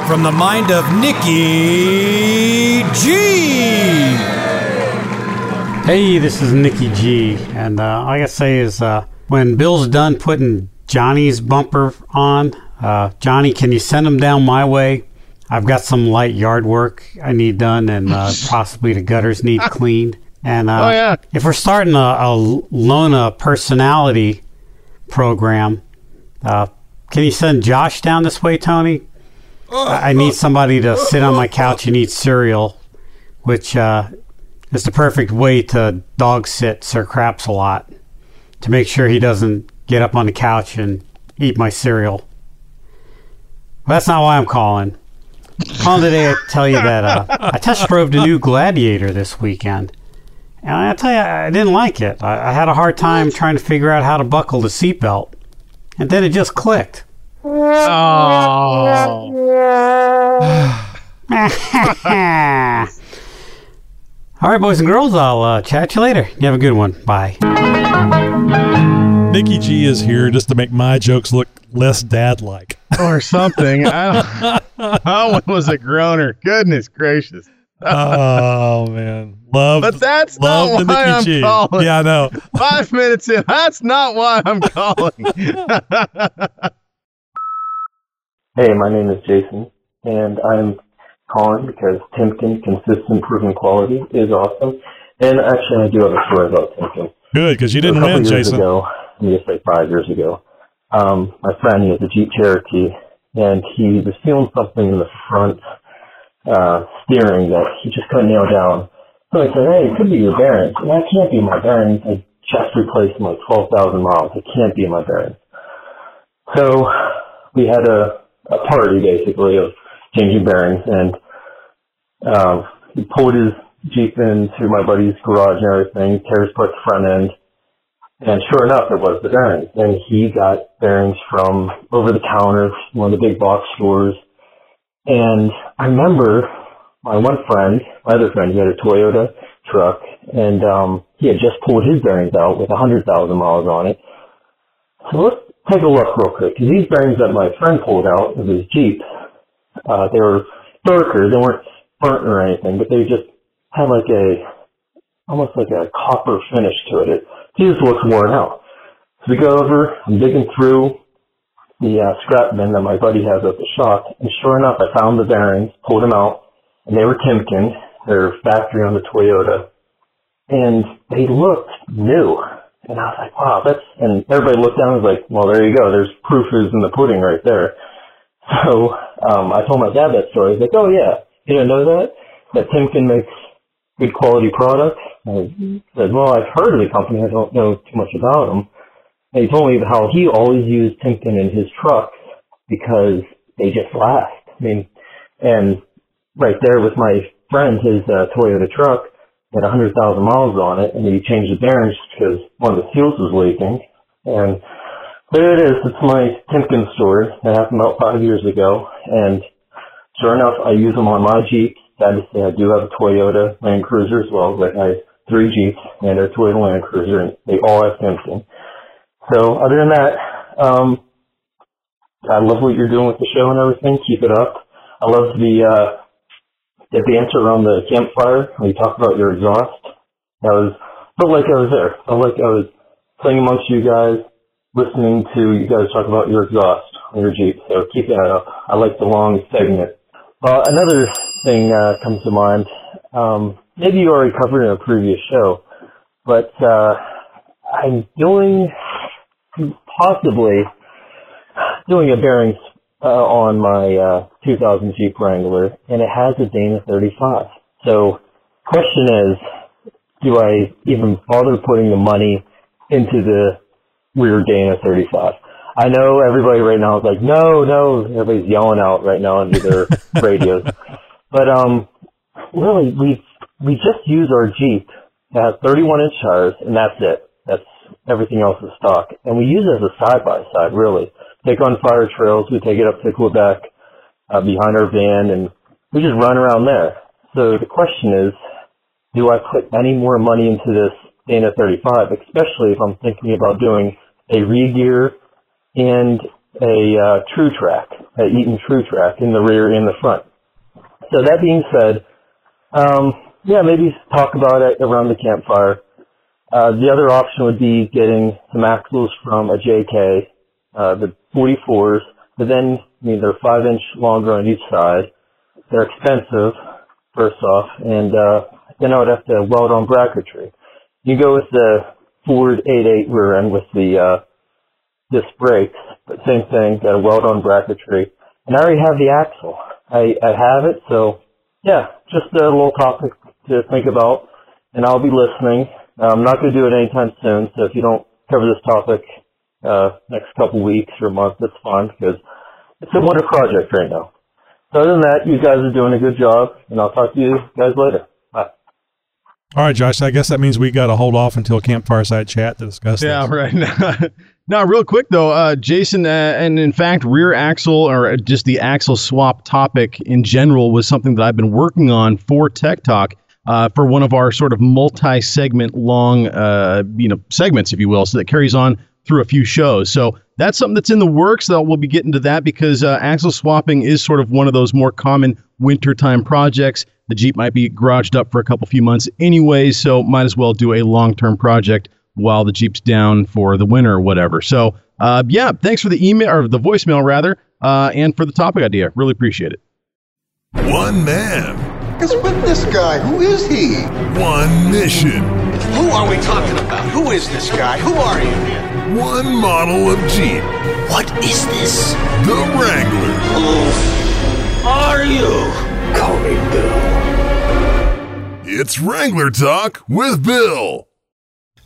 From the mind of Nikki G. Hey, this is Nikki G. And uh, all I gotta say is uh, when Bill's done putting Johnny's bumper on, uh, Johnny, can you send him down my way? I've got some light yard work I need done, and uh, possibly the gutters need cleaned. And uh, Oh, yeah. if we're starting a, a Lona personality program, uh, can you send Josh down this way, Tony? I need somebody to sit on my couch and eat cereal, which uh, is the perfect way to dog sit Sir Craps a lot to make sure he doesn't get up on the couch and eat my cereal. But that's not why I'm calling. Calling today to tell you that uh, I test drove the new Gladiator this weekend. And I tell you, I didn't like it. I, I had a hard time trying to figure out how to buckle the seatbelt. And then it just clicked. All right, boys and girls, I'll uh, chat you later. You have a good one. Bye. Nikki G is here just to make my jokes look less dad like. Or something. I don't, that one was a groaner. Goodness gracious. oh man, love. But that's love not why Nikki I'm G. calling. Yeah, I know. Five minutes in. That's not why I'm calling. Hey, my name is Jason, and I'm calling because Timken consistent proven quality is awesome. And actually, I do have a story about Timken. Good, because you didn't a couple win, years Jason. Ago, I'm say five years ago. Um, my friend, he has a Jeep Cherokee, and he was feeling something in the front uh, steering that he just couldn't nail down. So I said, "Hey, it could be your bearings." And that can't be my bearings. I just replaced twelve thousand miles. It can't be my bearings. So we had a, a party basically of changing bearings, and um, he pulled his Jeep into my buddy's garage and everything, tears apart the front end, and sure enough, it was the bearings. And he got bearings from over the counter, one of the big box stores. And I remember my one friend, my other friend, he had a Toyota truck, and um, he had just pulled his bearings out with a 100,000 miles on it. So let's take a look real quick, these bearings that my friend pulled out of his Jeep, uh, they were darker, they weren't burnt or anything, but they just had like a, almost like a copper finish to it. It just looks worn out. So we go over, I'm digging through the uh, scrap bin that my buddy has at the shop, and sure enough, I found the bearings, pulled them out, and they were Timken. They're factory on the Toyota, and they looked new. And I was like, wow, that's, and everybody looked down and was like, well, there you go. There's proof is in the pudding right there. So, um, I told my dad that story. He's like, oh yeah, you didn't know that? That Timken makes good quality products? And I said, well, I've heard of the company. I don't know too much about them. And he told me how he always used Timken in his trucks because they just last. I mean, and right there with my friend, his uh, Toyota truck had 100,000 miles on it, and he changed the bearings because one of the seals was leaking. And there it is. It's my Timken story. That happened about five years ago. And sure enough, I use them on my Jeep. To say, I do have a Toyota Land Cruiser as well, but I have three Jeeps and a Toyota Land Cruiser, and they all have Timken. So other than that, um, I love what you're doing with the show and everything. Keep it up. I love the uh, the banter around the campfire when you talk about your exhaust. I was felt like I was there. Felt like I was playing amongst you guys, listening to you guys talk about your exhaust on your Jeep. So keep that up. I like the long segment. Uh, another thing uh, comes to mind. Um, maybe you already covered in a previous show, but uh, I'm doing possibly doing a bearings uh, on my uh, 2000 Jeep Wrangler, and it has a Dana 35. So, question is, do I even bother putting the money into the rear Dana 35? I know everybody right now is like, no, no, everybody's yelling out right now into their radios. But um, really, we we just use our Jeep. It has 31 inch tires, and that's it. That's everything else is stock. And we use it as a side by side, really. Take on fire trails, we take it up to Quebec uh, behind our van, and we just run around there. So the question is, do I put any more money into this Dana 35, especially if I'm thinking about doing a re-gear and a uh, TrueTrac, a Eaton TrueTrac in the rear and the front. So that being said, um, yeah, maybe talk about it around the campfire. Uh, the other option would be getting some axles from a JK, uh, the 44s, but then, I mean, they're five inch longer on each side. They're expensive, first off, and, uh, then I would have to weld on bracketry. You go with the Ford 88 rear end with the, uh, disc brakes, but same thing, got a weld on bracketry. And I already have the axle. I, I have it, so yeah, just a little topic to think about, and I'll be listening. I'm not going to do it anytime soon, so if you don't cover this topic uh, next couple weeks or month, that's fine because it's a winter project right now. So other than that, you guys are doing a good job, and I'll talk to you guys later. Bye. All right, Josh. I guess that means we got to hold off until campfire side chat to discuss. Yeah, this. right. now, real quick though, uh, Jason, uh, and in fact, rear axle or just the axle swap topic in general was something that I've been working on for Tech Talk. Uh, for one of our sort of multi-segment long, uh, you know, segments, if you will, so that carries on through a few shows. So that's something that's in the works. That we'll be getting to that because uh, axle swapping is sort of one of those more common wintertime projects. The Jeep might be garaged up for a couple few months anyway, so might as well do a long-term project while the Jeep's down for the winter or whatever. So, uh, yeah, thanks for the email or the voicemail rather, uh, and for the topic idea. Really appreciate it. One man. What's with this guy? Who is he? One mission. Who are we talking about? Who is this guy? Who are you? One model of Jeep. What is this? The Wrangler. Who are you? Call me Bill. It's Wrangler Talk with Bill.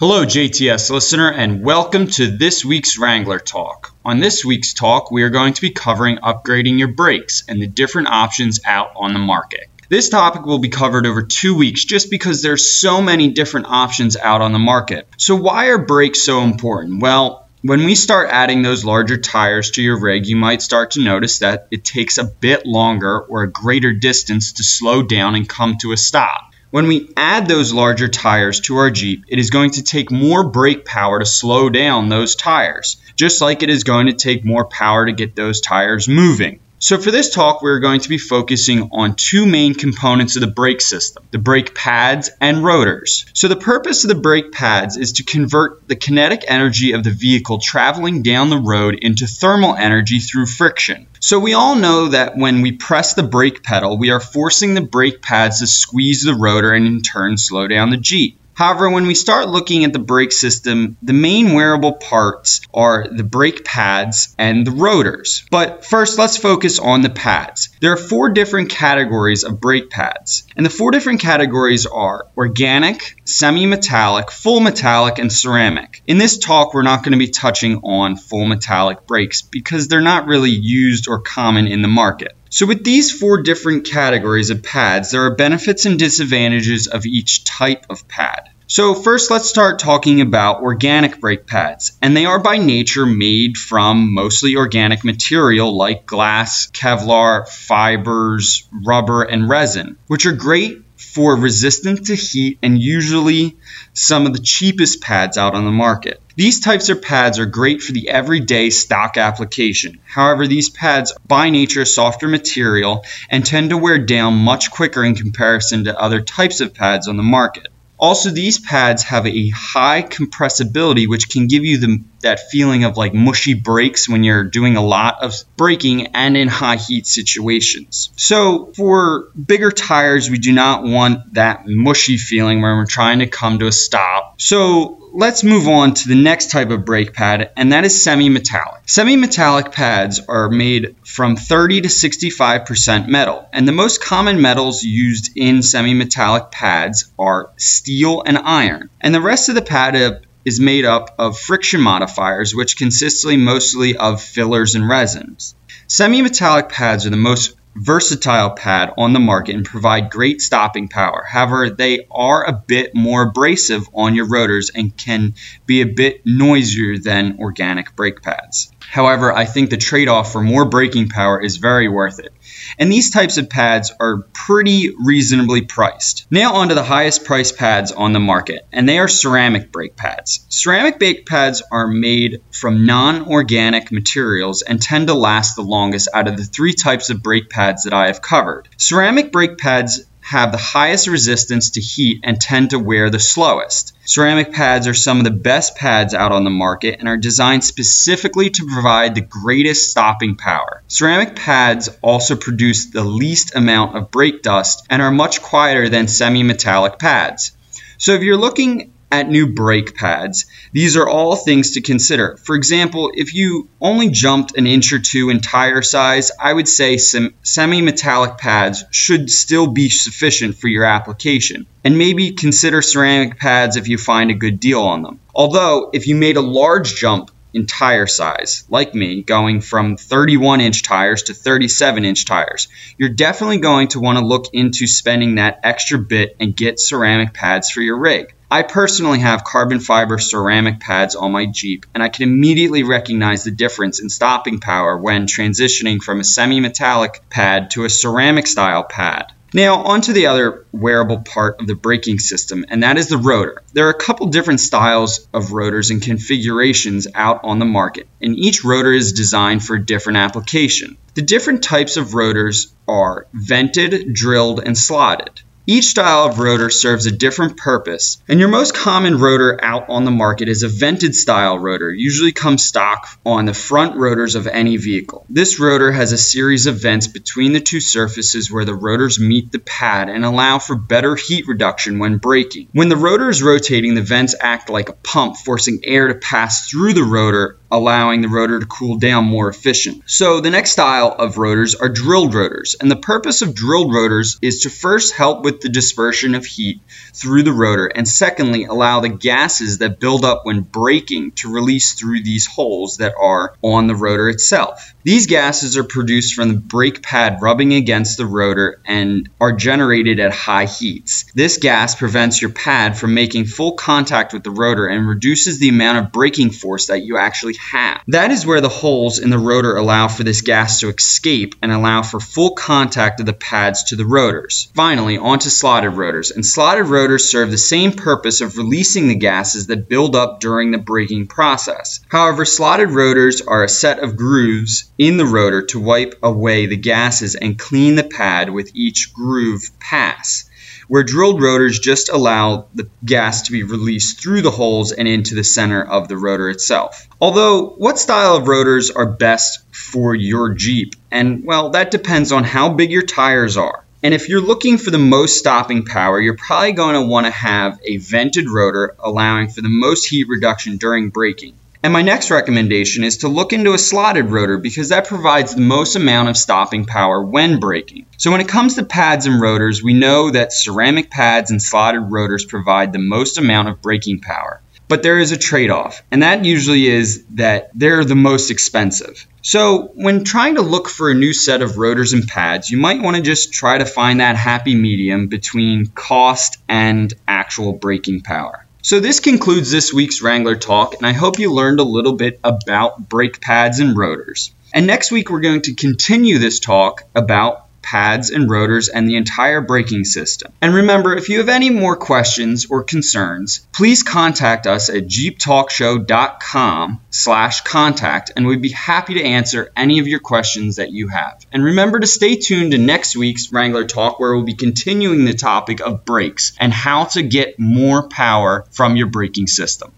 Hello, JTS listener, and welcome to this week's Wrangler Talk. On this week's talk, we are going to be covering upgrading your brakes and the different options out on the market. This topic will be covered over two weeks just because there's so many different options out on the market. So why are brakes so important? Well, when we start adding those larger tires to your rig, you might start to notice that it takes a bit longer or a greater distance to slow down and come to a stop. When we add those larger tires to our Jeep, it is going to take more brake power to slow down those tires, just like it is going to take more power to get those tires moving. So for this talk, we're going to be focusing on two main components of the brake system, the brake pads and rotors. So the purpose of the brake pads is to convert the kinetic energy of the vehicle traveling down the road into thermal energy through friction. So we all know that when we press the brake pedal, we are forcing the brake pads to squeeze the rotor and in turn slow down the Jeep. However, when we start looking at the brake system, the main wearable parts are the brake pads and the rotors. But first, let's focus on the pads. There are four different categories of brake pads, and the four different categories are organic, semi metallic, full metallic, and ceramic. In this talk, we're not going to be touching on full metallic brakes because they're not really used or common in the market. So with these four different categories of pads, there are benefits and disadvantages of each type of pad. So first let's start talking about organic brake pads, and they are by nature made from mostly organic material like glass, Kevlar, fibers, rubber, and resin, which are great for resistant to heat and usually some of the cheapest pads out on the market. These types of pads are great for the everyday stock application. However, these pads by nature softer material and tend to wear down much quicker in comparison to other types of pads on the market. Also, these pads have a high compressibility, which can give you the, that feeling of like mushy brakes when you're doing a lot of braking and in high heat situations. So, for bigger tires, we do not want that mushy feeling when we're trying to come to a stop. So, let's move on to the next type of brake pad, and that is semi-metallic. Semi-metallic pads are made from 30 to 65% metal, and the most common metals used in semi-metallic pads are steel and iron. And the rest of the pad is made up of friction modifiers, which consist mostly of fillers and resins. Semi-metallic pads are the most versatile pad on the market and provide great stopping power. However, they are a bit more abrasive on your rotors and can be a bit noisier than organic brake pads. However, I think the trade off for more braking power is very worth it. And these types of pads are pretty reasonably priced. Now onto the highest priced pads on the market, and they are ceramic brake pads. Ceramic brake pads are made from non-organic materials and tend to last the longest out of the three types of brake pads that I have covered. Ceramic brake pads have the highest resistance to heat and tend to wear the slowest. Ceramic pads are some of the best pads out on the market and are designed specifically to provide the greatest stopping power. Ceramic pads also produce the least amount of brake dust and are much quieter than semi-metallic pads. So if you're looking at new brake pads. These are all things to consider. For example, if you only jumped an inch or two in tire size, I would say some semi-metallic pads should still be sufficient for your application. And maybe consider ceramic pads if you find a good deal on them. Although, if you made a large jump in tire size, like me, going from 31 inch tires to 37 inch tires, you're definitely going to want to look into spending that extra bit and get ceramic pads for your rig. I personally have carbon fiber ceramic pads on my Jeep, and I can immediately recognize the difference in stopping power when transitioning from a semi metallic pad to a ceramic style pad. Now, onto the other wearable part of the braking system, and that is the rotor. There are a couple different styles of rotors and configurations out on the market, and each rotor is designed for a different application. The different types of rotors are vented, drilled, and slotted. Each style of rotor serves a different purpose, and your most common rotor out on the market is a vented style rotor, usually comes stock on the front rotors of any vehicle. This rotor has a series of vents between the two surfaces where the rotors meet the pad and allow for better heat reduction when braking. When the rotor is rotating, the vents act like a pump, forcing air to pass through the rotor allowing the rotor to cool down more efficient. So the next style of rotors are drilled rotors, and the purpose of drilled rotors is to first help with the dispersion of heat through the rotor, and secondly, allow the gases that build up when braking to release through these holes that are on the rotor itself. These gases are produced from the brake pad rubbing against the rotor and are generated at high heats. This gas prevents your pad from making full contact with the rotor and reduces the amount of braking force that you actually have. That is where the holes in the rotor allow for this gas to escape and allow for full contact of the pads to the rotors. Finally, onto slotted rotors. And slotted rotors serve the same purpose of releasing the gases that build up during the braking process. However, slotted rotors are a set of grooves in the rotor to wipe away the gases and clean the pad with each groove pass, where drilled rotors just allow the gas to be released through the holes and into the center of the rotor itself. Although, what style of rotors are best for your Jeep? And well, that depends on how big your tires are. And if you're looking for the most stopping power, you're probably going to want to have a vented rotor allowing for the most heat reduction during braking. And my next recommendation is to look into a slotted rotor because that provides the most amount of stopping power when braking. So when it comes to pads and rotors, we know that ceramic pads and slotted rotors provide the most amount of braking power. But there is a trade off, and that usually is that they're the most expensive. So, when trying to look for a new set of rotors and pads, you might want to just try to find that happy medium between cost and actual braking power. So this concludes this week's Wrangler Talk, and I hope you learned a little bit about brake pads and rotors. And next week we're going to continue this talk about pads and rotors and the entire braking system. And remember, if you have any more questions or concerns, please contact us at jeeptalkshow.com slash contact and we'd be happy to answer any of your questions that you have. And remember to stay tuned to next week's Wrangler Talk where we'll be continuing the topic of brakes and how to get more power from your braking system.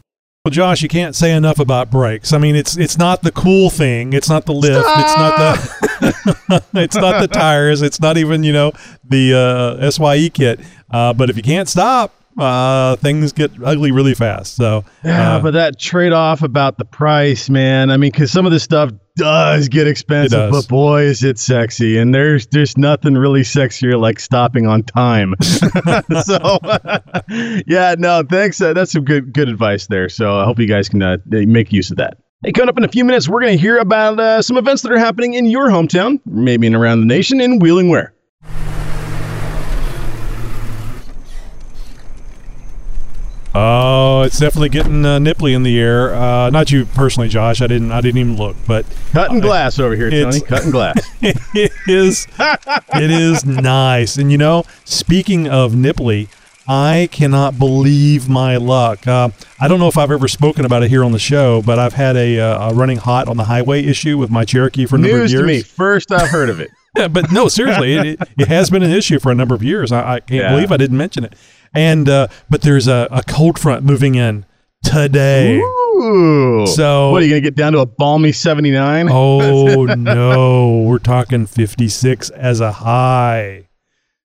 Well, Josh, you can't say enough about brakes. I mean, it's it's not the cool thing. It's not the lift. It's not the it's not the tires. It's not even you know the uh, SYE kit. Uh, but if you can't stop, uh, things get ugly really fast. So yeah, uh, but that trade off about the price, man. I mean, because some of this stuff does get expensive, but boy, is it sexy. And there's there's nothing really sexier like stopping on time. so yeah, no, thanks. Uh, that's some good good advice there. So I hope you guys can uh, make use of that. Hey, coming up in a few minutes, we're going to hear about uh, some events that are happening in your hometown, maybe in around the nation, in Wheeling Ware. Oh, it's definitely getting uh, nipply in the air. Uh, not you personally, Josh. I didn't. I didn't even look. But cutting glass over here, Tony. Cutting glass. it is. it is nice. And you know, speaking of nipply, I cannot believe my luck. Uh, I don't know if I've ever spoken about it here on the show, but I've had a, uh, a running hot on the highway issue with my Cherokee for a number News of years. to me. First I've heard of it. Yeah, but no, seriously, it, it, it has been an issue for a number of years. I, I can't Yeah. believe I didn't mention it. And uh, but there's a, a cold front moving in today. Ooh. So- what are you going to get down to a balmy 79? Oh no, we're talking 56 as a high.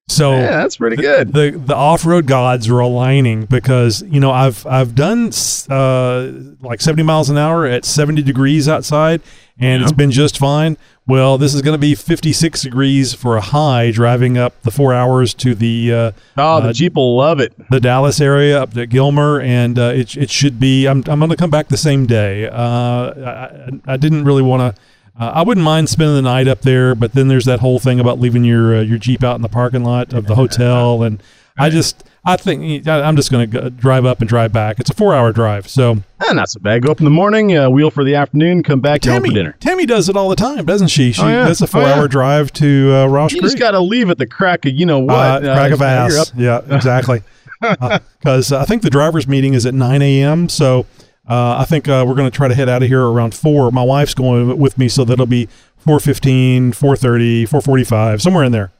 So Yeah, that's pretty the- good. The the off road gods are aligning because you know I've I've done uh, like 70 miles an hour at 70 degrees outside, and it's been just fine. Well, this is going to be 56 degrees for a high driving up the four hours to the uh, Oh, the uh, Jeep will love it. the Dallas area up to Gilmer, and uh, it it should be. I'm I'm going to come back the same day. Uh, I, I didn't really want to. Uh, I wouldn't mind spending the night up there, but then there's that whole thing about leaving your uh, your Jeep out in the parking lot of the hotel, and I just I think I- I'm just going to drive up and drive back. It's a four hour drive, so Eh, not so bad. Go up in the morning, uh, wheel for the afternoon, come back, you're home for Tammy dinner. Tammy does it all the time, doesn't she? She Oh, yeah. does a Oh, four hour yeah. drive to uh, Rausch You Creek. just got to leave at the crack of, you know what? Uh, crack of ass. Yeah, exactly. Because I think the driver's meeting is at 9 a.m. So uh, I think uh, we're going to try to head out of here around 4. My wife's going with me, so that'll be 4.15, 4.30, 4.45, somewhere in there.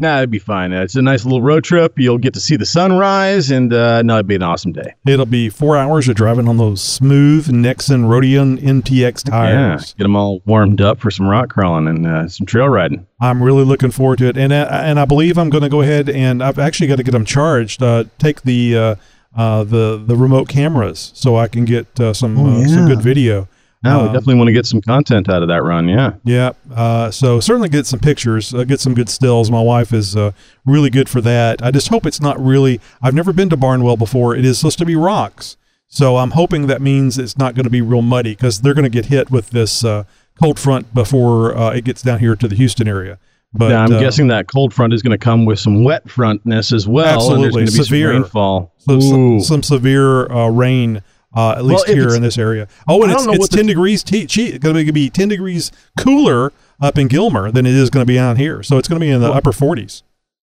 Nah, it'd be fine. Uh, it's a nice little road trip. You'll get to see the sunrise, and uh, no, it'd be an awesome day. It'll be four hours of driving on those smooth Nexen Roadian MTX tires. Yeah, get them all warmed up for some rock crawling and uh, some trail riding. I'm really looking forward to it, and uh, and I believe I'm going to go ahead and I've actually got to get them charged. Uh, take the uh, the the remote cameras so I can get uh, some Oh, uh, some good video. No, we Um, definitely want to get some content out of that run. Yeah. Yeah. Uh, so certainly get some pictures, uh, get some good stills. My wife is uh, really good for that. I just hope it's not really. I've never been to Barnwell before. It is supposed to be rocks, so I'm hoping that means it's not going to be real muddy because they're going to get hit with this uh, cold front before uh, it gets down here to the Houston area. But yeah, I'm uh, guessing that cold front is going to come with some wet frontness as well. absolutely severe some rainfall. Some, some, some severe uh, rain. Uh, at least Well, here in this area. Oh, and it's, it's the- 10 degrees. T- che- going to be 10 degrees cooler up in Gilmer than it is going to be down here. So it's going to be in the upper 40s.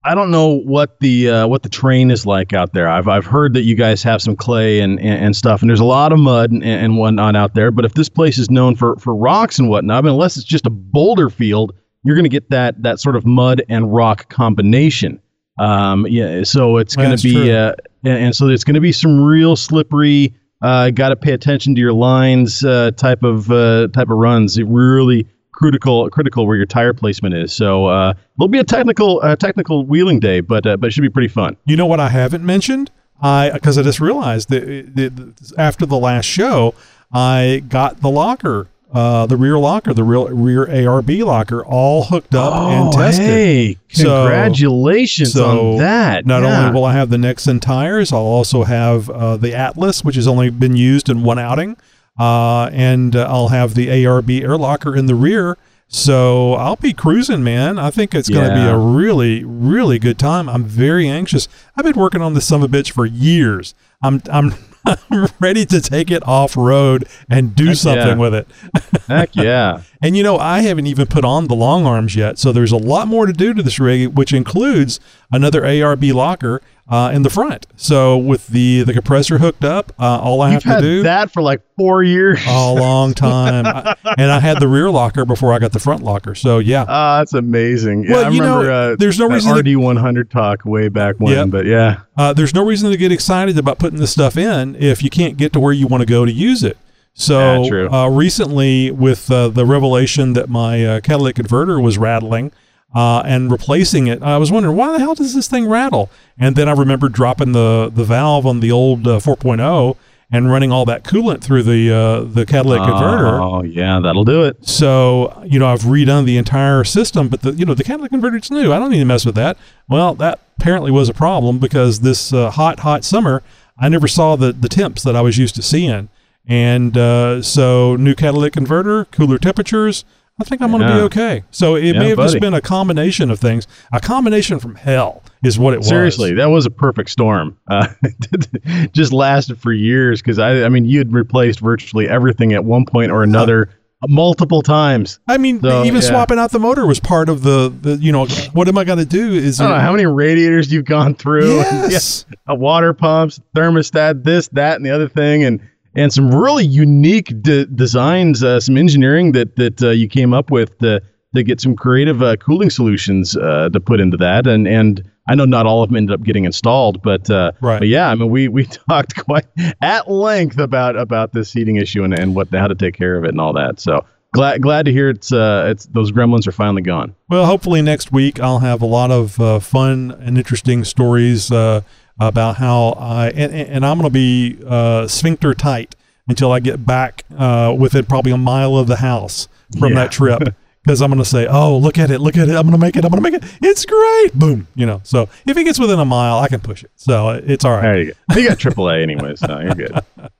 I don't know what the uh, what the terrain is like out there. I've I've heard that you guys have some clay and, and, and stuff, and there's a lot of mud and, and whatnot out there. But if this place is known for, for rocks and whatnot, I mean, unless it's just a boulder field, you're going to get that that sort of mud and rock combination. Um, yeah, so it's going to be uh, and, and so it's going to be some real slippery. Uh, got to pay attention to your lines uh, type of uh, type of runs. It really critical critical where your tire placement is. So uh, it'll be a technical uh, technical wheeling day, but uh, but it should be pretty fun. You know what I haven't mentioned? I because I just realized that- that after the last show, I got the locker, uh, the rear locker, the real rear ARB locker, all hooked up and tested. Oh, hey, congratulations so on that! Not Yeah. only will I have the Nexen tires, I'll also have uh, the Atlas, which has only been used in one outing, uh, and uh, I'll have the ARB air locker in the rear. So I'll be cruising, man. I think it's going to be a really, really good time. I'm very anxious. I've been working on this son of a bitch for years. I'm, I'm, I'm ready to take it off road and do Heck something yeah. with it. Heck yeah! And you know, I haven't even put on the long arms yet, so there's a lot more to do to this rig, which includes another ARB locker uh, in the front. So with the the compressor hooked up, uh, all I You've have to do that for like four years. a long time, I- and I had the rear locker before I got the front locker. So yeah, Ah, that's amazing. Yeah, Well, I you know, remember. uh, there's no reason to- RD100 talk way back when, Yep. but yeah. uh, there's no reason to get excited about putting this stuff in if you can't get to where you want to go to use it. So Yeah, uh, recently, with uh, the revelation that my uh, catalytic converter was rattling uh, and replacing it, I was wondering why the hell does this thing rattle? And then I remembered dropping the the valve on the old uh, 4.0 and running all that coolant through the uh, the catalytic converter. Oh yeah, that'll do it. So you know I've redone the entire system, but the you know the catalytic converter's new. I don't need to mess with that. Well, that apparently was a problem because this uh, hot hot summer I never saw the the temps that I was used to seeing, And uh, so, new catalytic converter, cooler temperatures. I think I'm going to be okay. So it Yeah, may have just been a combination of things. A combination from hell is what it was. Seriously, that was a perfect storm. Uh, just lasted for years because I, I mean, you had replaced virtually everything at one point or another multiple times. I mean, So, even yeah. swapping out the motor was part of the, the you know, what am I going to do? Is I don't know how many radiators you've gone through. Yes. Yeah, uh, water pumps, thermostat, this, that, and the other thing, and and some really unique de- designs, uh, some engineering that that uh, you came up with to to get some creative uh, cooling solutions uh, to put into that, and and I know not all of them ended up getting installed, but uh, Right. But yeah, I mean, we we talked quite at length about about this heating issue and and what how to take care of it and all that. So. Glad, glad to hear it's uh it's those gremlins are finally gone. Well, hopefully next week I'll have a lot of uh, fun and interesting stories uh, about how I and, and I'm going to be uh, sphincter tight until I get back uh, within probably a mile of the house from Yeah. that trip. Because I'm going to say, "Oh, look at it! Look at it! I'm going to make it! I'm going to make it! It's great!" Boom, you know. So if it gets within a mile, I can push it. So it's all right. There you go. You got AAA anyway, so you're good.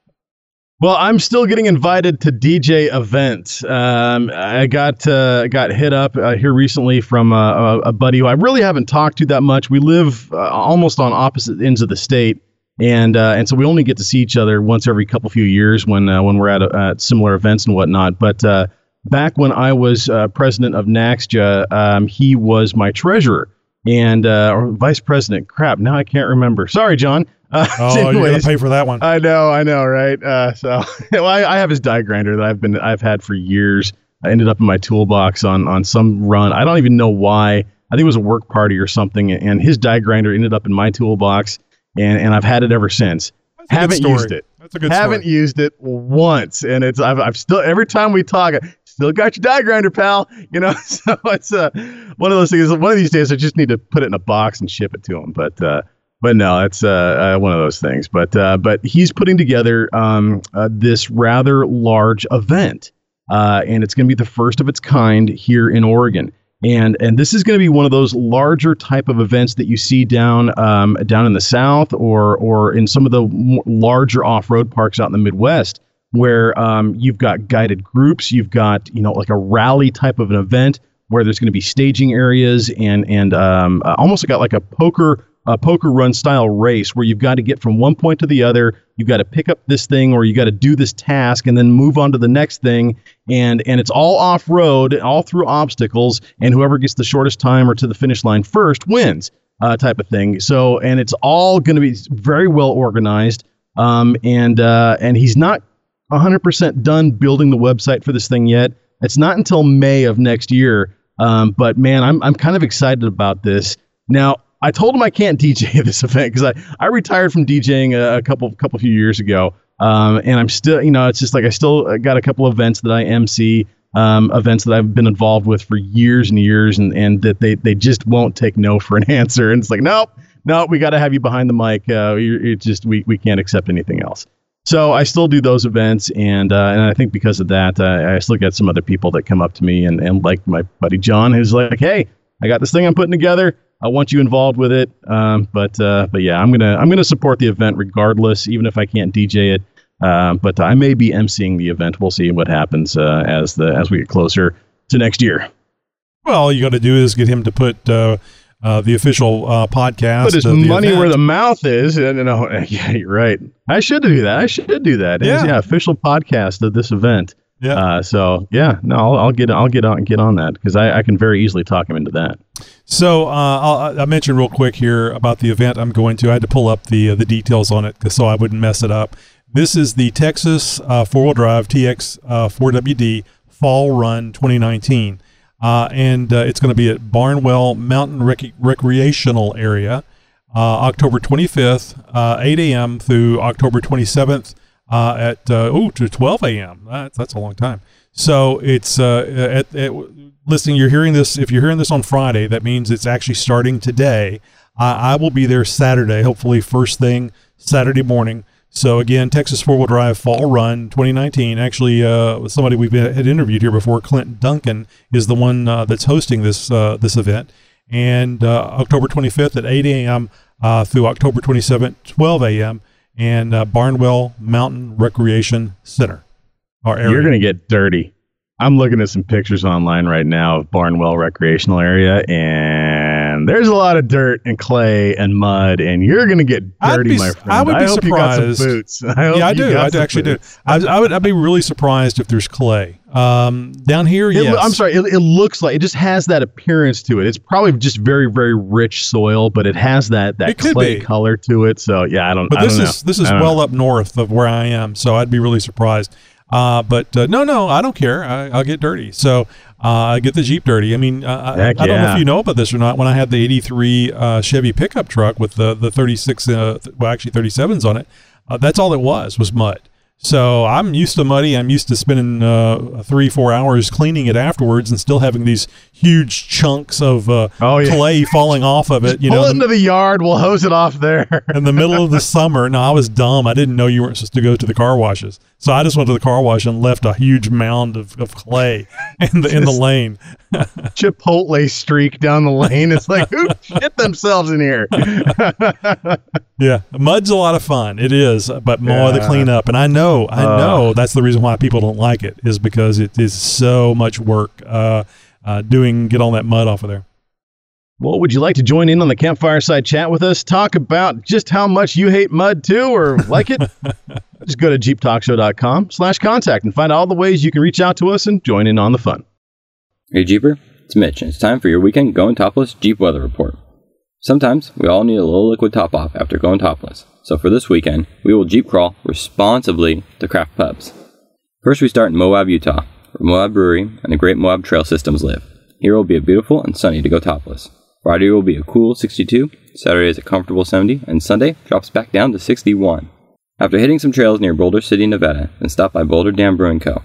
Well, I'm still getting invited to DJ events. Um, I got uh, got hit up uh, here recently from a, a buddy who I really haven't talked to that much. We live uh, almost on opposite ends of the state, and uh, and so we only get to see each other once every couple few years when uh, when we're at, at similar events and whatnot. But uh, back when I was president of Naxja, um, he was my treasurer and uh, or vice president. Crap, now I can't remember. Sorry, John. Uh, Oh, you're gonna pay for that one. I know, I know, right? Uh, so, well, I, I have his die grinder that I've been I've had for years. I ended up in my toolbox on on some run. I don't even know why. I think it was a work party or something, and his die grinder ended up in my toolbox, and and I've had it ever since. Haven't used it. That's a good Haven't story. used it once, and it's I've, I've still every time we talk, still got your die grinder, pal. You know, so it's uh, one of those things. One of these days, I just need to put it in a box and ship it to him. But uh, but no, it's uh, uh, one of those things. But uh, but he's putting together um, uh, this rather large event, and it's going to be the first of its kind here in Oregon. And and this is going to be one of those larger type of events that you see down um, down in the south or or in some of the larger off road parks out in the Midwest, where um, you've got guided groups, you've got you know like a rally type of an event where there's going to be staging areas and and um, almost got like a poker a poker run style race where you've got to get from one point to the other. You've got to pick up this thing or you got to do this task and then move on to the next thing. And and it's all off road, all through obstacles, and whoever gets the shortest time or to the finish line first wins, uh, type of thing. So and it's all going to be very well organized. Um, and uh, and he's not 100% done building the website for this thing yet. It's not until May of next year. Um, but man, I'm I'm kind of excited about this. Now, I told him I can't DJ this event because I, I retired from DJing a, a couple couple few years ago. Um, and I'm still, you know, it's just like I still got a couple events that I MC, um, events that I've been involved with for years and years, and, and that they, they just won't take no for an answer. And it's like, nope, no, we got to have you behind the mic. Uh, it's just we, we can't accept anything else. So I still do those events, and uh, and I think because of that, uh, I still get some other people that come up to me and, and like my buddy John, who's like, hey, I got this thing I'm putting together. I want you involved with it. Um, but uh, but yeah, I'm gonna I'm gonna support the event regardless, even if I can't DJ it. Um, but I may be emceeing the event. We'll see what happens uh, as the as we get closer to next year. Well, all you got to do is get him to put uh, uh, the official uh, podcast. Put his the money event. where the mouth is. And, and, oh, yeah, you're right. I should do that. I should do that. Yeah. yeah official podcast of this event. Yeah. Uh, so yeah, no, I'll, I'll get I'll get on get on that because I, I can very easily talk him into that. So uh, I'll, I mentioned real quick here about the event I'm going to. I had to pull up the uh, the details on it so I wouldn't mess it up. This is the Texas uh, four wheel drive TX uh, 4WD Fall Run 2019, uh, and uh, it's going to be at Barnwell Mountain Rec- Recreational Area, uh, October 25th, uh, 8 a.m. through October 27th uh, at oh to 12 a.m. That's that's a long time. So it's at, at listening. You're hearing this. If you're hearing this on Friday, that means it's actually starting today. I will be there Saturday, hopefully first thing Saturday morning. So again, Texas Four Wheel Drive Fall Run 2019. Actually, uh, somebody we've been, had interviewed here before, Clint Duncan, is the one uh, that's hosting this uh, this event. And uh, October 25th at 8 a.m. Uh, through October 27th, 12 a.m. and uh, Barnwell Mountain Recreation Center. You're gonna get dirty. I'm looking at some pictures online right now of Barnwell Recreational Area, and there's a lot of dirt and clay and mud, and you're gonna get dirty, be, my friend. I would be hope you got some surprised. boots. I hope yeah, I do. I actually boots. do. I, I would. I'd be really surprised if there's clay um, down here. It, yes, I'm sorry. It, it looks like it just has that appearance to it. It's probably just very, very rich soil, but it has that that clay be. color to it. So yeah, I don't. But I this don't is this is well know. up north of where I am, so I'd be really surprised. Uh, but uh, no, no, I don't care. I, I'll get dirty. So uh, I get the Jeep dirty. I mean, uh, I, I Heck don't know if you know about this or not. When I had the '83 uh, Chevy pickup truck with the the 36, uh, th- well, actually 37s on it, uh, that's all it was was mud. So I'm used to muddy. I'm used to spending uh, three, four hours cleaning it afterwards, and still having these huge chunks of uh, Oh, yeah. clay falling off of it. You Pull know, it into the yard. We'll hose it off there. in the middle of the summer. No, I was dumb. I didn't know you weren't supposed to go to the car washes. So I just went to the car wash and left a huge mound of, of clay in the in the lane. Chipotle streak down the lane. It's like who shit themselves in here? Yeah, mud's a lot of fun. It is, but more the cleanup. And I know, I Uh. know that's the reason why people don't like it is because it is so much work uh, uh, doing get all that mud off of there. Well, would you like to join in on the campfire side chat with us? Talk about just how much you hate mud too, or like it? just go to jeeptalkshow.com slash contact and find all the ways you can reach out to us and join in on the fun. Hey Jeeper, it's Mitch, and it's time for your weekend going topless Jeep weather report. Sometimes we all need a little liquid top off after going topless, so for this weekend, we will Jeep crawl responsibly to craft pubs. First, we start in Moab, Utah, where Moab Brewery and the Great Moab Trail Systems live. Here will be a beautiful and sunny to go topless. Friday will be a cool 62, Saturday is a comfortable 70, and Sunday drops back down to 61. After hitting some trails near Boulder City, Nevada, then stop by Boulder Dam Brewing Co.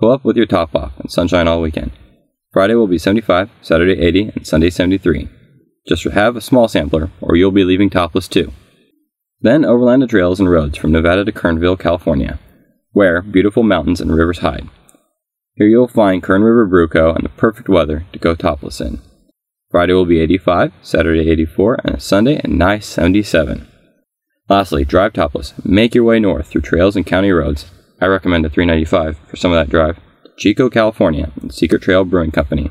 Pull up with your top off and sunshine all weekend. Friday will be 75, Saturday 80, and Sunday 73. Just have a small sampler, or you'll be leaving topless too. Then overland the trails and roads from Nevada to Kernville, California, where beautiful mountains and rivers hide. Here you'll find Kern River Brew Co. and the perfect weather to go topless in. Friday will be 85, Saturday 84, and Sunday a nice 77. Lastly, drive topless. Make your way north through trails and county roads. I recommend a 395 for some of that drive. Chico, California, and Secret Trail Brewing Company.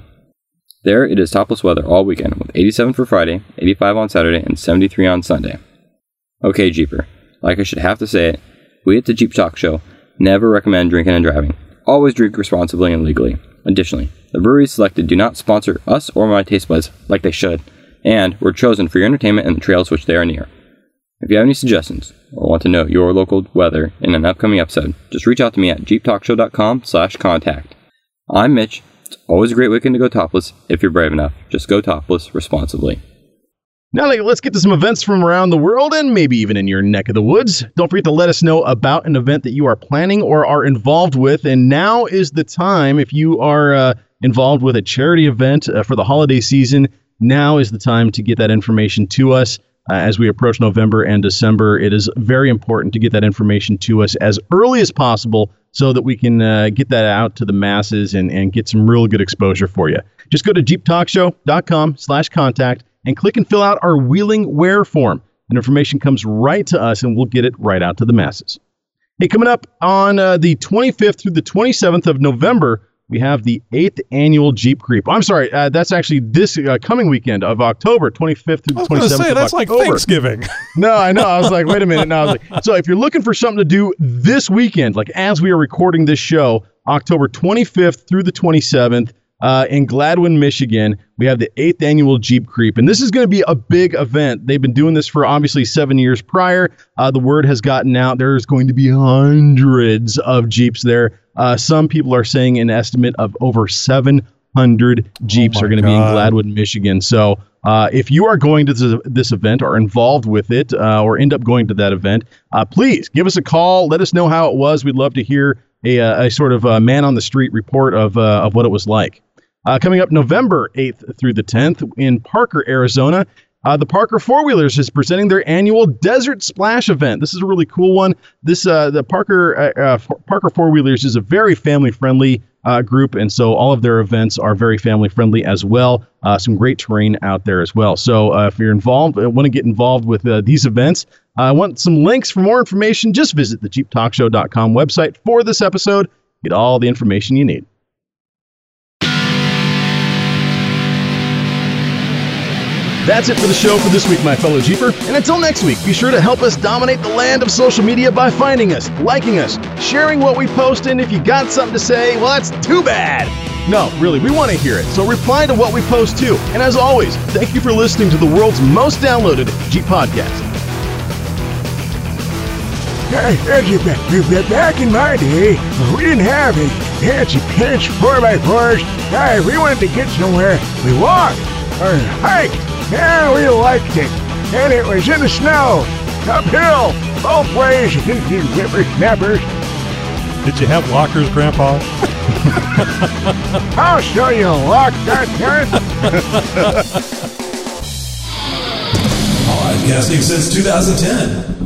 There it is topless weather all weekend with 87 for Friday, 85 on Saturday, and 73 on Sunday. Okay, Jeeper, like I should have to say it, we at the Jeep Talk Show never recommend drinking and driving. Always drink responsibly and legally. Additionally, the breweries selected do not sponsor us or my taste buds like they should, and were chosen for your entertainment and the trails which they are near. If you have any suggestions or want to know your local weather in an upcoming episode, just reach out to me at jeeptalkshow.com slash contact. I'm Mitch. It's always a great weekend to go topless if you're brave enough. Just go topless responsibly. Now, let's get to some events from around the world and maybe even in your neck of the woods. Don't forget to let us know about an event that you are planning or are involved with. And now is the time, if you are uh, involved with a charity event uh, for the holiday season, now is the time to get that information to us. Uh, as we approach November and December, it is very important to get that information to us as early as possible so that we can uh, get that out to the masses and, and get some real good exposure for you. Just go to jeeptalkshow.com slash contact and click and fill out our Wheeling Wear form. And information comes right to us and we'll get it right out to the masses. Hey, coming up on uh, the 25th through the 27th of November, we have the eighth annual Jeep Creep. I'm sorry, uh, that's actually this uh, coming weekend of October, 25th through the I was going 27th. to say that's like Thanksgiving. No, I know. I was like, wait a minute. No, I was like, so if you're looking for something to do this weekend, like as we are recording this show, October 25th through the 27th, uh, in Gladwin, Michigan, we have the eighth annual Jeep Creep, and this is going to be a big event. They've been doing this for obviously seven years prior. Uh, the word has gotten out. There's going to be hundreds of Jeeps there. Uh, some people are saying an estimate of over 700 Jeeps Oh are going to be in Gladwin, Michigan. So uh, if you are going to this, this event or involved with it uh, or end up going to that event, uh, please give us a call. Let us know how it was. We'd love to hear a, a sort of man on the street report of, uh, of what it was like. Uh, coming up November 8th through the 10th in Parker, Arizona, uh, the Parker Four Wheelers is presenting their annual Desert Splash event. This is a really cool one. This uh, the Parker uh, uh, Parker Four Wheelers is a very family friendly uh, group, and so all of their events are very family friendly as well. Uh, some great terrain out there as well. So if you're involved, want to get involved with these events, I want some links for more information. Just visit the JeepTalkShow.com website for this episode. Get all the information you need. That's it for the show for this week, my fellow Jeeper. And until next week, be sure to help us dominate the land of social media by finding us, liking us, sharing what we post, and if you got something to say, well, that's too bad. No, really, we want to hear it. So reply to what we post too. And as always, thank you for listening to the world's most downloaded Jeep podcast. Back in my day, we didn't have a fancy pinch 4x4s. Hey, we wanted to get somewhere, we walked or hiked. Yeah, we liked it. And it was in the snow, uphill, both ways, you whippersnappers. Did you have lockers, Grandpa? I'll show you a lock, goddammit. Podcasting since 2010.